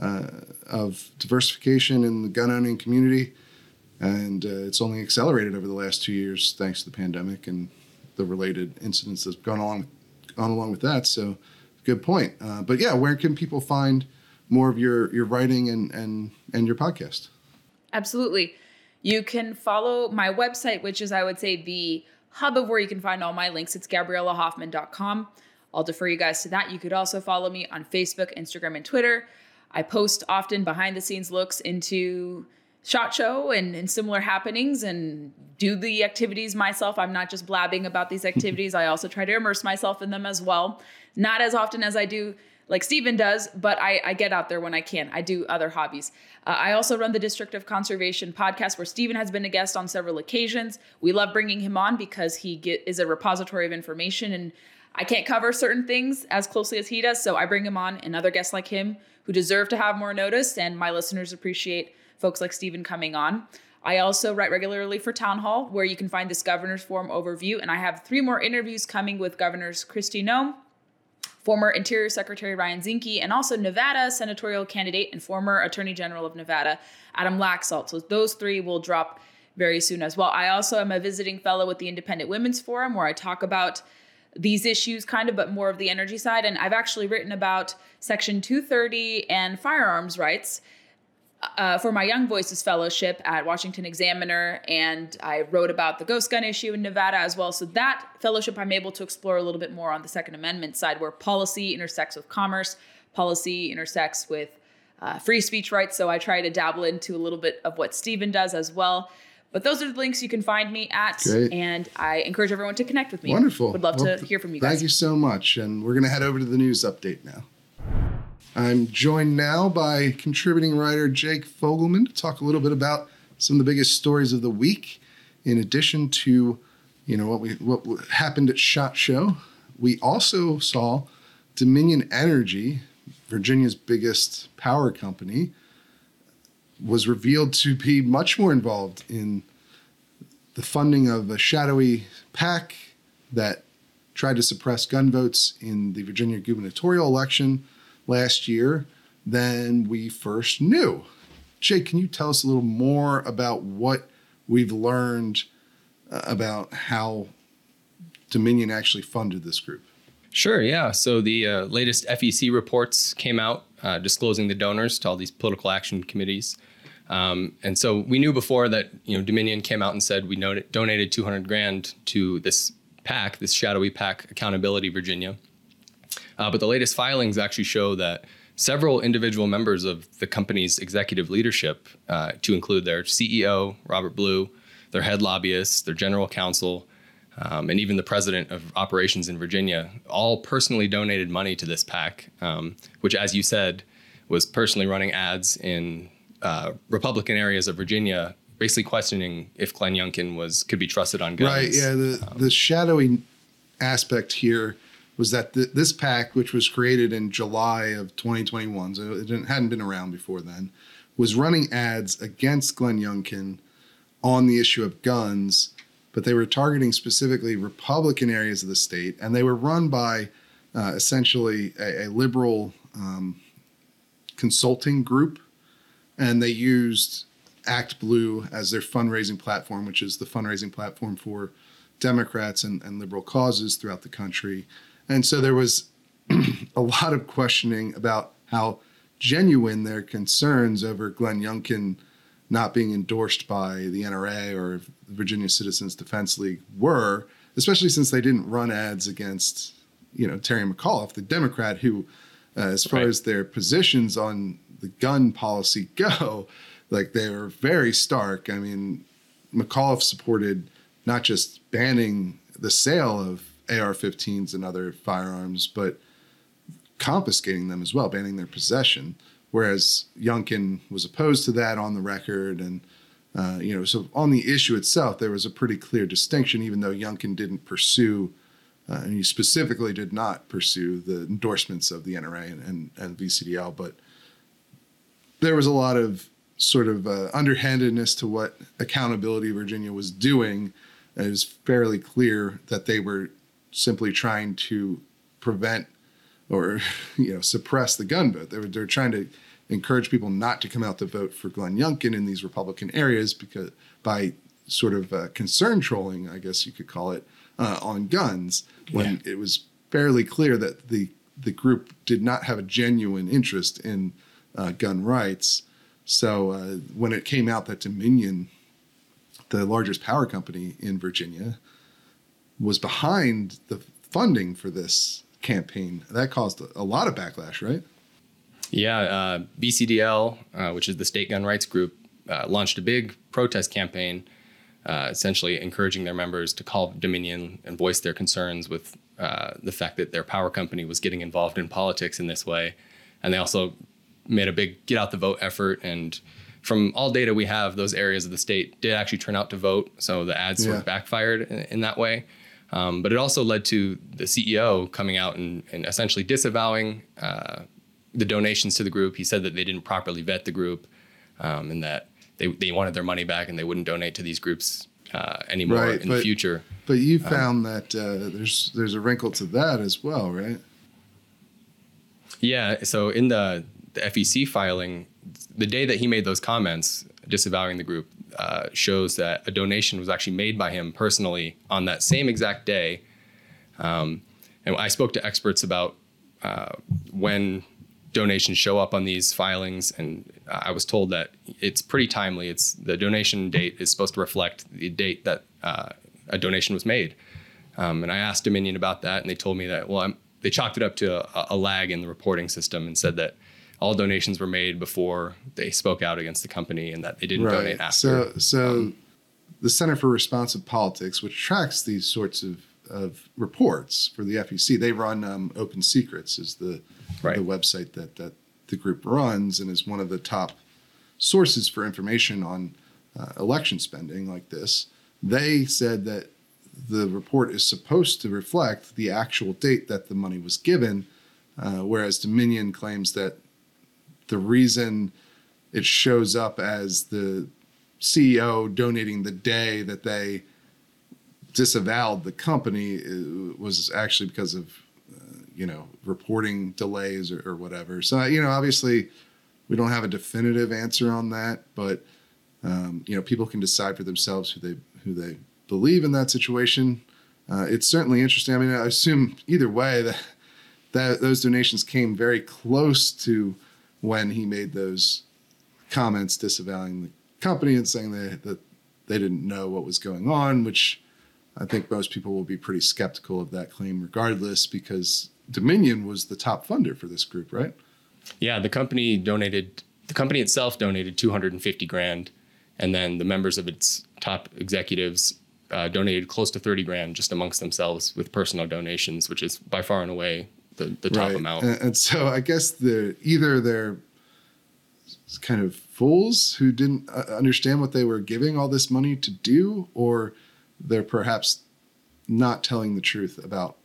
uh, of diversification in the gun owning community and uh, it's only accelerated over the last two years thanks to the pandemic and the related incidents that's gone along gone along with that. So, good point. Uh, but yeah, where can people find more of your your writing and and and your podcast? Absolutely, you can follow my website, which is I would say the hub of where you can find all my links. It's GabriellaHoffman.com. I'll defer you guys to that. You could also follow me on Facebook, Instagram, and Twitter. I post often behind the scenes looks into shot show and, and similar happenings and do the activities myself. I'm not just blabbing about these activities. I also try to immerse myself in them as well. Not as often as I do like Stephen does, but I, I get out there when I can. I do other hobbies. Uh, I also run the District of Conservation podcast where Stephen has been a guest on several occasions. We love bringing him on because he get, is a repository of information and I can't cover certain things as closely as he does. So I bring him on and other guests like him who deserve to have more notice and my listeners appreciate folks like Stephen coming on. I also write regularly for Townhall, where you can find this Governor's Forum overview. And I have three more interviews coming with Governors Kristi Noem, former Interior Secretary Ryan Zinke, and also Nevada senatorial candidate and former Attorney General of Nevada, Adam Laxalt. So those three will drop very soon as well. I also am a visiting fellow with the Independent Women's Forum, where I talk about these issues kind of but more of the energy side and i've actually written about section 230 and firearms rights uh, for my Young Voices Fellowship at Washington Examiner, and I wrote about the ghost gun issue in Nevada as well. So that fellowship, I'm able to explore a little bit more on the Second Amendment side, where policy intersects with commerce, policy intersects with uh, free speech rights. So I try to dabble into a little bit of what Stephen does as well. But those are the links you can find me at, Great. and I encourage everyone to connect with me. Wonderful. Would love Well, to hear from you guys. Thank you so much. And we're going to head over to the news update now. I'm joined now by contributing writer Jake Fogelman to talk a little bit about some of the biggest stories of the week. In addition to, you know, what we what happened at Shot Show, we also saw Dominion Energy, Virginia's biggest power company, was revealed to be much more involved in the funding of a shadowy PAC that tried to suppress gun votes in the Virginia gubernatorial election last year than we first knew. Jake, can you tell us a little more about what we've learned uh, about how Dominion actually funded this group? Sure, yeah. So the uh, latest FEC reports came out uh, disclosing the donors to all these political action committees. Um, and so we knew before that you know Dominion came out and said we donated 200 grand to this PAC, this shadowy PAC, Accountability Virginia. Uh, but the latest filings actually show that several individual members of the company's executive leadership, uh, to include their CEO Robert Blue, their head lobbyist, their general counsel, um, and even the president of operations in Virginia, all personally donated money to this PAC, um, which, as you said, was personally running ads in uh, Republican areas of Virginia, basically questioning if Glenn Youngkin was could be trusted on guns. Right. Yeah. The the shadowy aspect here was that th- this PAC, which was created in July of 2021, so it hadn't been around before then, was running ads against Glenn Youngkin on the issue of guns, but they were targeting specifically Republican areas of the state, and they were run by uh, essentially a, a liberal um, consulting group, and they used ActBlue as their fundraising platform, which is the fundraising platform for Democrats and, and liberal causes throughout the country. And so there was a lot of questioning about how genuine their concerns over Glenn Youngkin not being endorsed by the NRA or the Virginia Citizens Defense League were, especially since they didn't run ads against, you know, Terry McAuliffe, the Democrat, who, uh, as far Right. as their positions on the gun policy go, like they were very stark. I mean, McAuliffe supported not just banning the sale of AR-15s and other firearms, but confiscating them as well, banning their possession. Whereas Youngkin was opposed to that on the record, and uh, you know, so on the issue itself, there was a pretty clear distinction. Even though Youngkin didn't pursue, uh, and he specifically did not pursue the endorsements of the NRA and, and, and VCDL, but there was a lot of sort of uh, underhandedness to what Accountability Virginia was doing. And it was fairly clear that they were simply trying to prevent or you know suppress the gun vote. They were they're trying to encourage people not to come out to vote for Glenn Youngkin in these Republican areas because by sort of uh, concern trolling, I guess you could call it, uh, on guns when it was fairly clear that the the group did not have a genuine interest in uh, gun rights. So uh, when it came out that Dominion, the largest power company in Virginia, was behind the funding for this campaign, that caused a, lot of backlash, right? Yeah, uh, VCDL, uh, which is the state gun rights group, uh, launched a big protest campaign, uh, essentially encouraging their members to call Dominion and voice their concerns with uh, the fact that their power company was getting involved in politics in this way. And they also made a big get out the vote effort. And from all data we have, those areas of the state did actually turn out to vote. So the ads sort of backfired in, in that way. Um, but it also led to the CEO coming out and, and essentially disavowing uh, the donations to the group. He said that they didn't properly vet the group um, and that they, they wanted their money back and they wouldn't donate to these groups uh, anymore Right, in the but- future. But you found that uh, there's there's a wrinkle to that as well, right? Yeah. So in the, the FEC filing, the day that he made those comments disavowing the group uh, shows that a donation was actually made by him personally on that same exact day. Um, and I spoke to experts about uh, when donations show up on these filings, and I was told that it's pretty timely. It's the donation date is supposed to reflect the date that uh, a donation was made. Um, and I asked Dominion about that, and they told me that well, I'm, they chalked it up to a, a lag in the reporting system and said that all donations were made before they spoke out against the company and that they didn't donate after. So so the Center for Responsive Politics, which tracks these sorts of, of reports for the FEC, they run um, Open Secrets, is the Right. the website that that the group runs, and is one of the top sources for information on uh, election spending like this. They said that the report is supposed to reflect the actual date that the money was given, uh, whereas Dominion claims that the reason it shows up as the CEO donating the day that they disavowed the company uh, was actually because of uh, you know reporting delays or, or whatever. So you know obviously we don't have a definitive answer on that, but um, you know people can decide for themselves who they who they believe in that situation. Uh, it's certainly interesting. I mean, I assume either way that that those donations came very close to when he made those comments disavowing the company and saying they, that they didn't know what was going on, which I think most people will be pretty skeptical of that claim regardless because Dominion was the top funder for this group, right? Yeah, the company donated. The company itself donated 250 grand, and then the members of its top executives uh, donated close to 30 grand just amongst themselves with personal donations, which is by far and away the, the top right. amount. And, and so I guess they're either they're kind of fools who didn't uh, understand what they were giving all this money to do, or they're perhaps not telling the truth about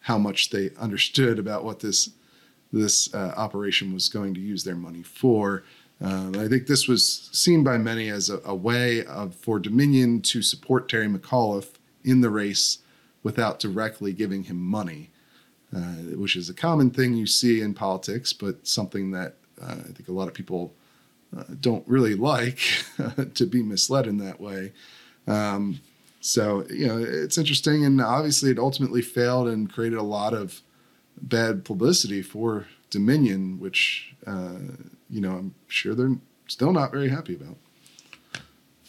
how much they understood about what this this uh, operation was going to use their money for. Um, I think this was seen by many as a, a way of for Dominion to support Terry McAuliffe in the race without directly giving him money, uh, which is a common thing you see in politics, but something that uh, I think a lot of people uh, don't really like to be misled in that way. Um, so you know it's interesting, and obviously it ultimately failed and created a lot of bad publicity for Dominion, which uh, you know I'm sure they're still not very happy about.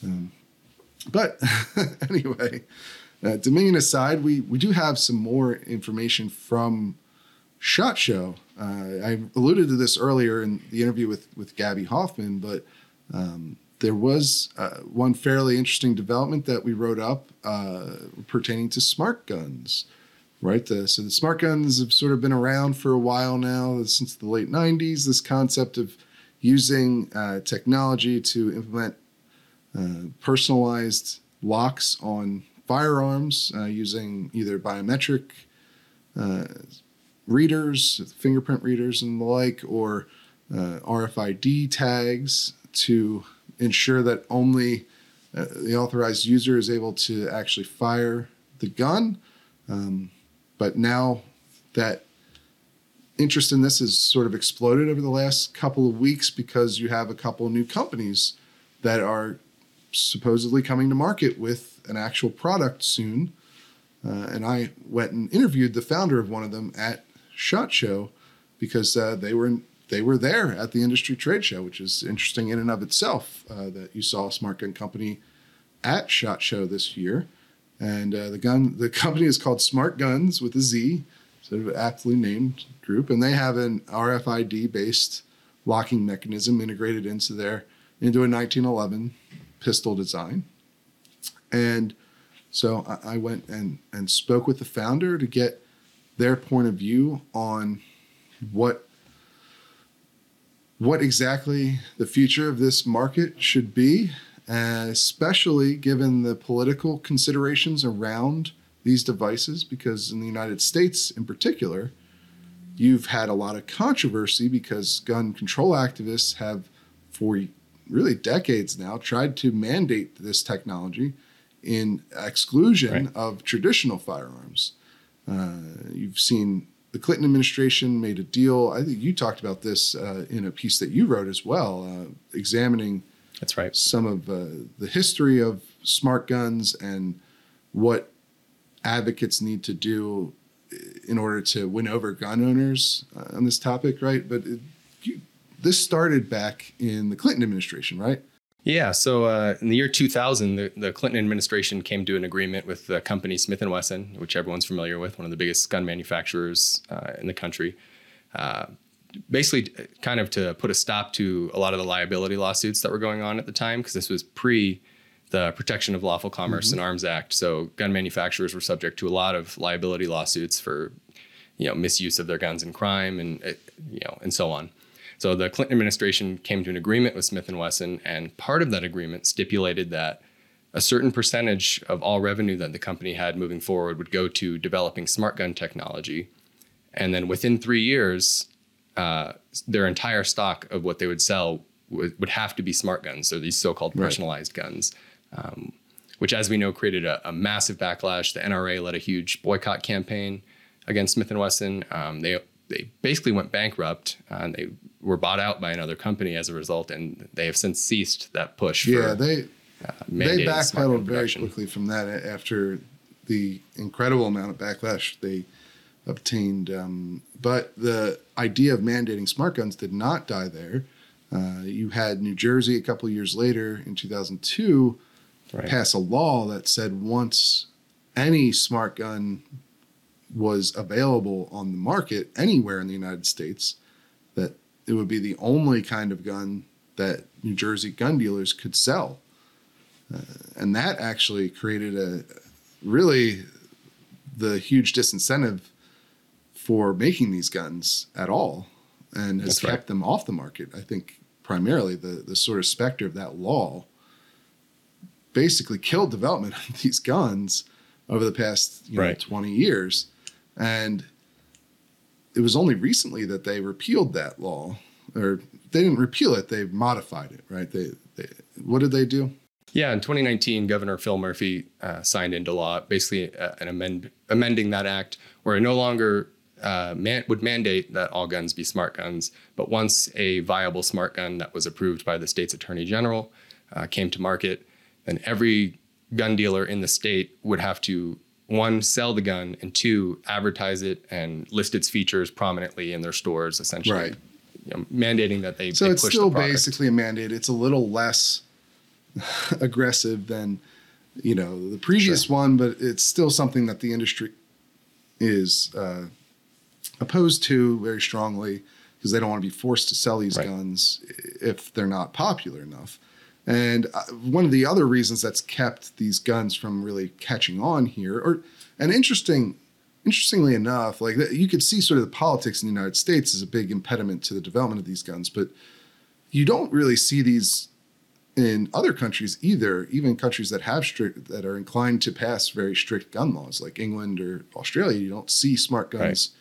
Um, but anyway, uh, Dominion aside, we we do have some more information from Shot Show. Uh, I alluded to this earlier in the interview with with Gabby Hoffman, but um, there was uh, one fairly interesting development that we wrote up uh, pertaining to smart guns. Right, the, so the smart guns have sort of been around for a while now, since the late '90s. This concept of using uh, technology to implement uh, personalized locks on firearms uh, using either biometric uh, readers, fingerprint readers, and the like, or uh, RFID tags to ensure that only uh, the authorized user is able to actually fire the gun. Um, but now that interest in this has sort of exploded over the last couple of weeks because you have a couple new companies that are supposedly coming to market with an actual product soon. Uh, and I went and interviewed the founder of one of them at Shot Show because uh, they were in, they were there at the industry trade show, which is interesting in and of itself uh, that you saw a smart gun company at Shot Show this year. And uh, the gun the company is called SmartGunz with a Z, sort of aptly named group, and they have an RFID based locking mechanism integrated into their into a 1911 pistol design. And so I, I went and and spoke with the founder to get their point of view on what what exactly the future of this market should be, especially given the political considerations around these devices. Because in the United States, in particular, you've had a lot of controversy because gun control activists have, for really decades now, tried to mandate this technology in exclusion Right. of traditional firearms. Uh, you've seen the Clinton administration made a deal. I think you talked about this uh, in a piece that you wrote as well, uh, examining That's right. some of uh, the history of smart guns and what advocates need to do in order to win over gun owners uh, on this topic, right? But it, you, this started back in the Clinton administration, right? Yeah. So uh, in the year 2000, the, the Clinton administration came to an agreement with the company Smith and Wesson, which everyone's familiar with, one of the biggest gun manufacturers uh, in the country. Uh, basically, kind of to put a stop to a lot of the liability lawsuits that were going on at the time, because this was pre the Protection of Lawful Commerce in Arms Act. So gun manufacturers were subject to a lot of liability lawsuits for, you know, misuse of their guns in crime and uh, you know and so on. So the Clinton administration came to an agreement with Smith and Wesson, and part of that agreement stipulated that a certain percentage of all revenue that the company had moving forward would go to developing smart gun technology, and then within three years, uh, their entire stock of what they would sell would, would have to be smart guns. So these so-called Right. personalized guns, um, which, as we know, created a, a massive backlash. The NRA led a huge boycott campaign against Smith and Wesson. Um, they they basically went bankrupt uh, and they were bought out by another company as a result, and they have since ceased that push. Yeah, for, they uh, they backpedaled very quickly from that after the incredible amount of backlash they obtained. Um, but the idea of mandating smart guns did not die there. Uh, you had New Jersey a couple years later in 2002 Right. pass a law that said once any smart gun was available on the market anywhere in the United States, it would be the only kind of gun that New Jersey gun dealers could sell. Uh, and that actually created a really the huge disincentive for making these guns at all and has That's right. kept them off the market. I think primarily the, the sort of specter of that law basically killed development of these guns over the past you know, Right. 20 years. And it was only recently that they repealed that law, or they didn't repeal it; they modified it. Right? They, they what did they do? Yeah, in 2019, Governor Phil Murphy uh, signed into law basically uh, an amend, amending that act where it no longer uh, man, would mandate that all guns be smart guns, but once a viable smart gun that was approved by the state's attorney general uh, came to market, then every gun dealer in the state would have to one sell the gun and two advertise it and list its features prominently in their stores, essentially, Right. you know, mandating that they. So they it's still basically a mandate. It's a little less aggressive than you know the previous one, but it's still something that the industry is uh, opposed to very strongly because they don't want to be forced to sell these Right. guns if they're not popular enough. And uh, one of the other reasons that's kept these guns from really catching on here, or an interesting, interestingly enough, like you could see sort of the politics in the United States is a big impediment to the development of these guns, but you don't really see these in other countries either. Even countries that have strict, that are inclined to pass very strict gun laws, like England or Australia, you don't see smart guns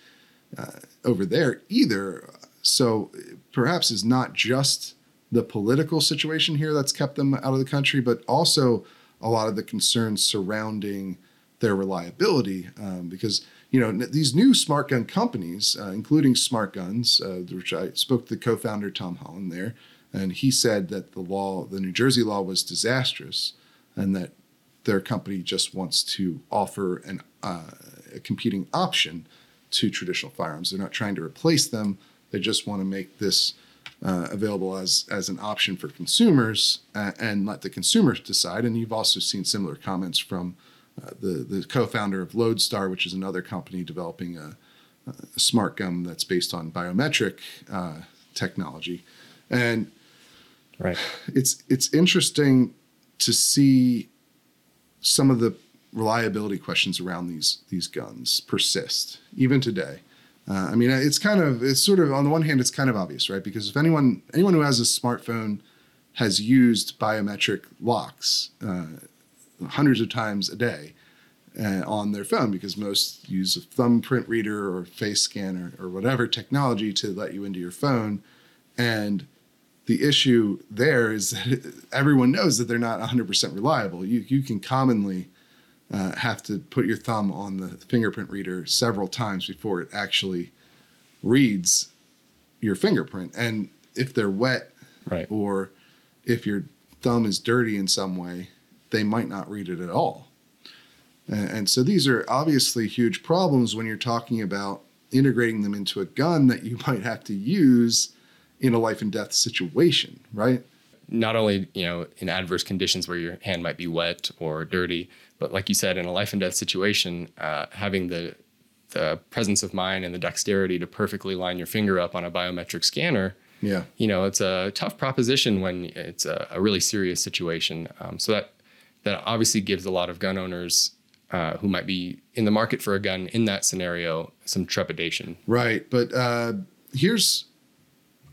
uh, over there either. So perhaps it's not just the political situation here that's kept them out of the country, but also a lot of the concerns surrounding their reliability. Um, because you know these new smart gun companies, uh, including SmartGunz, uh, which I spoke to the co-founder Tom Holland there, and he said that the law, the New Jersey law, was disastrous, and that their company just wants to offer an, uh, a competing option to traditional firearms. They're not trying to replace them. They just want to make this uh, available as as an option for consumers uh, and let the consumers decide. And you've also seen similar comments from uh, the the co-founder of Lodestar, which is another company developing a, a smart gun that's based on biometric uh, technology. And right. it's it's interesting to see some of the reliability questions around these these guns persist even today. Uh, I mean, it's kind of it's sort of on the one hand it's kind of obvious, right? Because if anyone anyone who has a smartphone has used biometric locks uh, hundreds of times a day uh, on their phone because most use a thumbprint reader or face scanner or whatever technology to let you into your phone and the issue there is that everyone knows that they're not 100% reliable. You, you can commonly uh, have to put your thumb on the fingerprint reader several times before it actually reads your fingerprint. And if they're wet Right. or if your thumb is dirty in some way, they might not read it at all. And, and so these are obviously huge problems when you're talking about integrating them into a gun that you might have to use in a life and death situation, right? not only you know in adverse conditions where your hand might be wet or dirty, but like you said, in a life and death situation, uh, having the the presence of mind and the dexterity to perfectly line your finger up on a biometric scanner, Yeah. you know, it's a tough proposition when it's a, a really serious situation. Um, so that that obviously gives a lot of gun owners uh, who might be in the market for a gun in that scenario some trepidation. Right, but uh, here's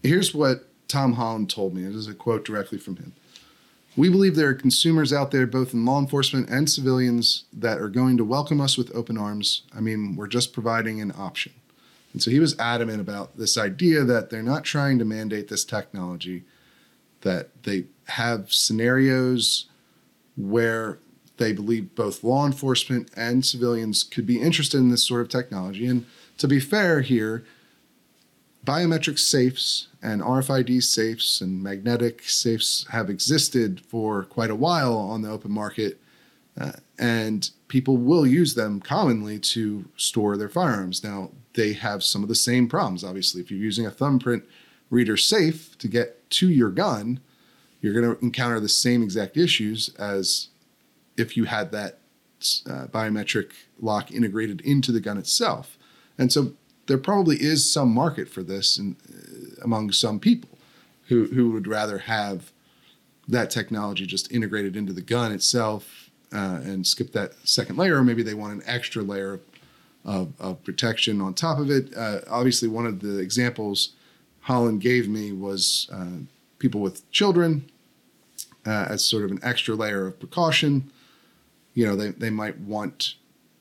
here's what Tom Holland told me. It is a quote directly from him. We believe there are consumers out there, both in law enforcement and civilians, that are going to welcome us with open arms. I mean, we're just providing an option. And so he was adamant about this idea that they're not trying to mandate this technology, that they have scenarios where they believe both law enforcement and civilians could be interested in this sort of technology. And to be fair here, biometric safes and RFID safes and magnetic safes have existed for quite a while on the open market, uh, and people will use them commonly to store their firearms. Now, they have some of the same problems. Obviously, if you're using a thumbprint reader safe to get to your gun, you're going to encounter the same exact issues as if you had that uh, biometric lock integrated into the gun itself. And so there probably is some market for this in, uh, among some people who, who would rather have that technology just integrated into the gun itself uh, and skip that second layer, or maybe they want an extra layer of, of, protection on top of it. Uh, obviously, one of the examples Holland gave me was uh, people with children uh, as sort of an extra layer of precaution. You know, they, they might want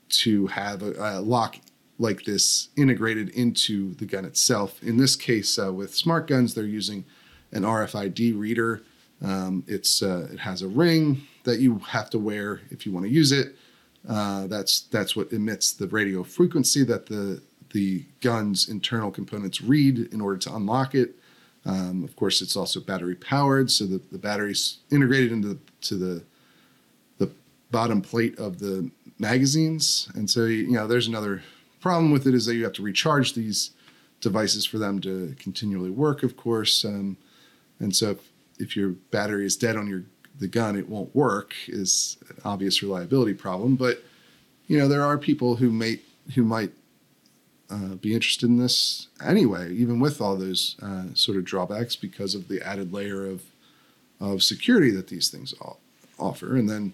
to have a, a lock like this integrated into the gun itself. In this case, uh, with smart guns, they're using an RFID reader. Um, it's uh, it has a ring that you have to wear if you want to use it. Uh, that's that's what emits the radio frequency that the the gun's internal components read in order to unlock it. Um, of course, it's also battery powered, so the, the battery's integrated into the, to the the bottom plate of the magazines, and so you know there's another problem with it is that you have to recharge these devices for them to continually work, of course. Um, and so if, if your battery is dead on your the gun, it won't work is an obvious reliability problem. But you know there are people who may who might uh, be interested in this anyway, even with all those uh, sort of drawbacks because of the added layer of of security that these things offer. And then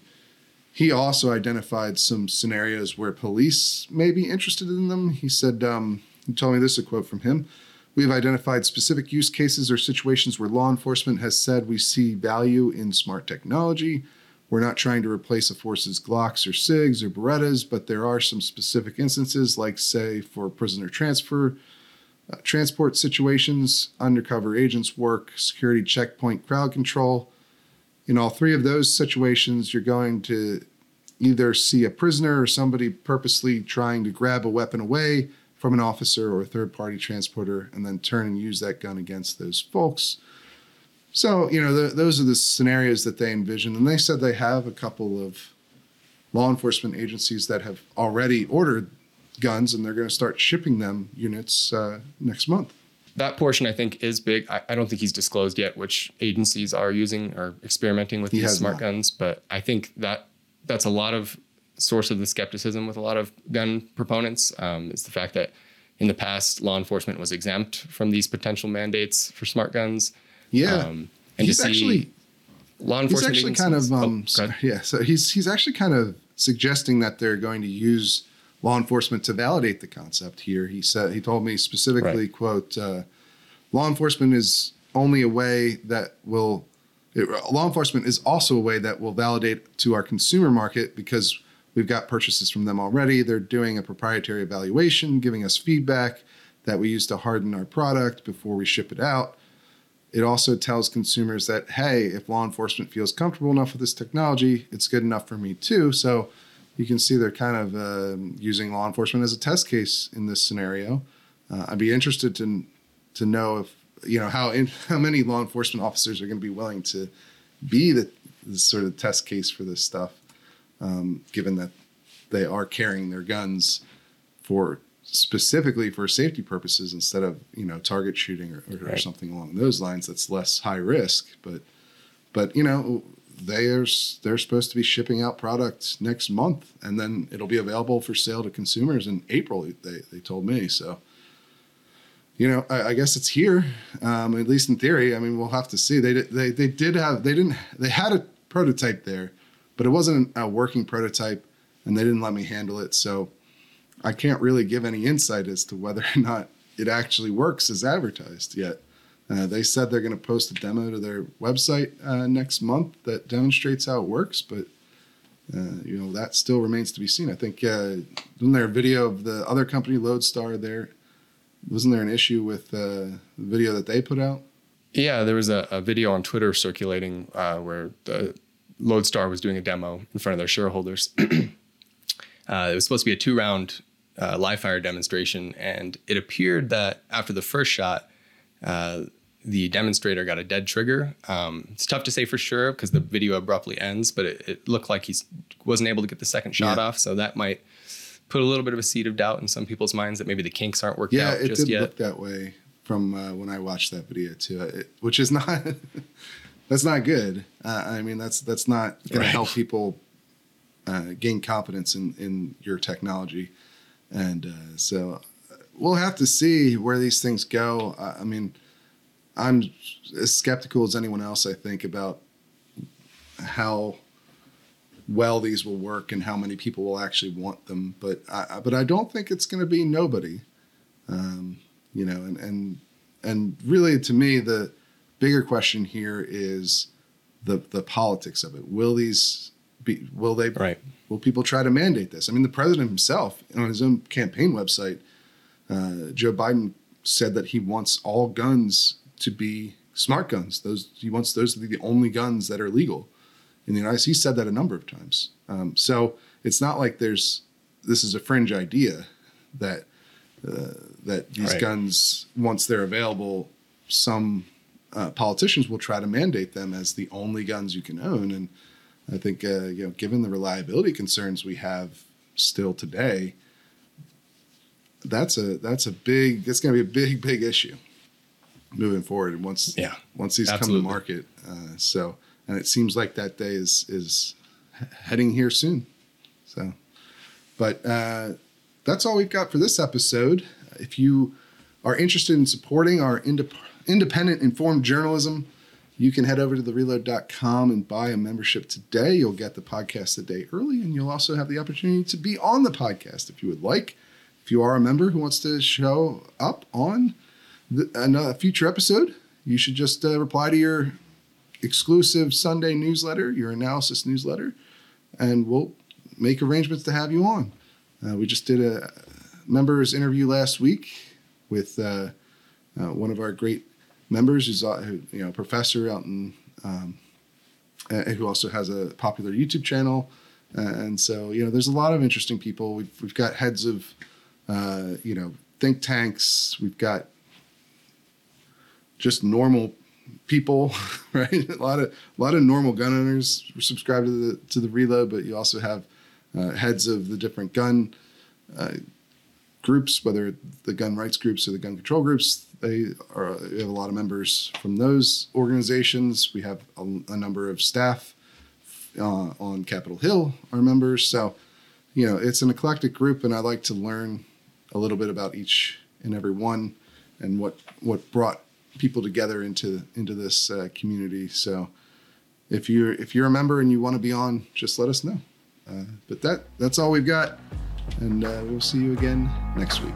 he also identified some scenarios where police may be interested in them. He said, um, he told me this a quote from him. We have identified specific use cases or situations where law enforcement has said we see value in smart technology. We're not trying to replace a force's Glocks or SIGs or Berettas, but there are some specific instances, like, say, for prisoner transfer, uh, transport situations, undercover agents work, security checkpoint crowd control, in all three of those situations, you're going to either see a prisoner or somebody purposely trying to grab a weapon away from an officer or a third party transporter and then turn and use that gun against those folks. So, you know, the, those are the scenarios that they envision. And they said they have a couple of law enforcement agencies that have already ordered guns and they're going to start shipping them units uh, next month that portion I think is big. I, I, don't think he's disclosed yet which agencies are using or experimenting with he these smart not. guns, but I think that that's a lot of source of the skepticism with a lot of gun proponents. Um, is the fact that in the past law enforcement was exempt from these potential mandates for smart guns. Yeah, um, and he's to see actually, law enforcement. He's actually kind of um, oh, yeah. So he's he's actually kind of suggesting that they're going to use law enforcement to validate the concept here. He said he told me specifically, right. "quote uh, Law enforcement is only a way that will it, law enforcement is also a way that will validate to our consumer market because we've got purchases from them already. They're doing a proprietary evaluation, giving us feedback that we use to harden our product before we ship it out." It also tells consumers that, hey, if law enforcement feels comfortable enough with this technology, it's good enough for me too. So you can see they're kind of uh, using law enforcement as a test case in this scenario. Uh, I'd be interested to to know if you know how in, how many law enforcement officers are going to be willing to be the, the sort of test case for this stuff, um, given that they are carrying their guns for specifically for safety purposes instead of you know target shooting or, or, right. or something along those lines that's less high risk but but you know they're they're supposed to be shipping out products next month, and then it'll be available for sale to consumers in April. They they told me so. You know, I, I guess it's here, um, at least in theory. I mean, we'll have to see. They they they did have they didn't they had a prototype there but it wasn't a working prototype, and they didn't let me handle it. So I can't really give any insight as to whether or not it actually works as advertised yet. Uh, they said they're going to post a demo to their website uh, next month that demonstrates how it works, but uh, you know that still remains to be seen. I think uh, wasn't there a video of the other company Lodestar there? Wasn't there an issue with uh, the video that they put out? Yeah, there was a, a video on Twitter circulating uh, where the Lodestar was doing a demo in front of their shareholders. Uh, it was supposed to be a two-round live fire demonstration, and it appeared that after the first shot, the demonstrator got a dead trigger. Um, it's tough to say for sure because the video abruptly ends, but it, it looked like he wasn't able to get the second shot Yeah. off, so that might put a little bit of a seed of doubt in some people's minds that maybe the kinks aren't worked Yeah, out it did yet. look that way from uh, when I watched that video too, it, which is not that's not good. Uh, I mean, that's that's not going Right. to help people uh, gain confidence in in your technology, and uh, so we'll have to see where these things go. I mean, I'm as skeptical as anyone else. I think about how well these will work and how many people will actually want them. But I, but I don't think it's going to be nobody. Um, you know, and and and really to me the bigger question here is the the politics of it. Will these be? Will they? Right. Will people try to mandate this? I mean, the president himself on his own campaign website, uh, Joe Biden said that he wants all guns to be smart guns. Those he wants those to be the only guns that are legal in the United States. He said that a number of times. Um, so it's not like there's this is a fringe idea that uh, that these Right. guns once they're available, some uh, politicians will try to mandate them as the only guns you can own. And I think uh, you know, given the reliability concerns we have still today, that's a that's a big that's going to be a big big issue moving forward. Once Yeah, once these absolutely. come to market, uh, so and it seems like that day is is heading here soon. So, but uh, that's all we've got for this episode. If you are interested in supporting our indep- independent informed journalism, you can head over to thereload.com and buy a membership today. You'll get the podcast a day early, and you'll also have the opportunity to be on the podcast if you would like. If you are a member who wants to show up on the, a future episode, you should just uh, reply to your exclusive Sunday newsletter, your analysis newsletter, and we'll make arrangements to have you on. Uh, we just did a members interview last week with uh, uh, one of our great members, who's uh, you know professor out in, um, uh, who also has a popular YouTube channel, Uh, and so you know there's a lot of interesting people. We've we've got heads of uh, you know think tanks. We've got just normal people, right? A lot of a lot of normal gun owners subscribe to the to the reload, but you also have uh, heads of the different gun uh, groups, whether the gun rights groups or the gun control groups. They are we have a lot of members from those organizations. We have a, a number of staff uh, on Capitol Hill are members. So you know it's an eclectic group, and I like to learn a little bit about each and every one and what what brought people together into into this uh, community. So if you're if you're a member and you want to be on, just let us know. Uh, but that that's all we've got, and uh, we'll see you again next week.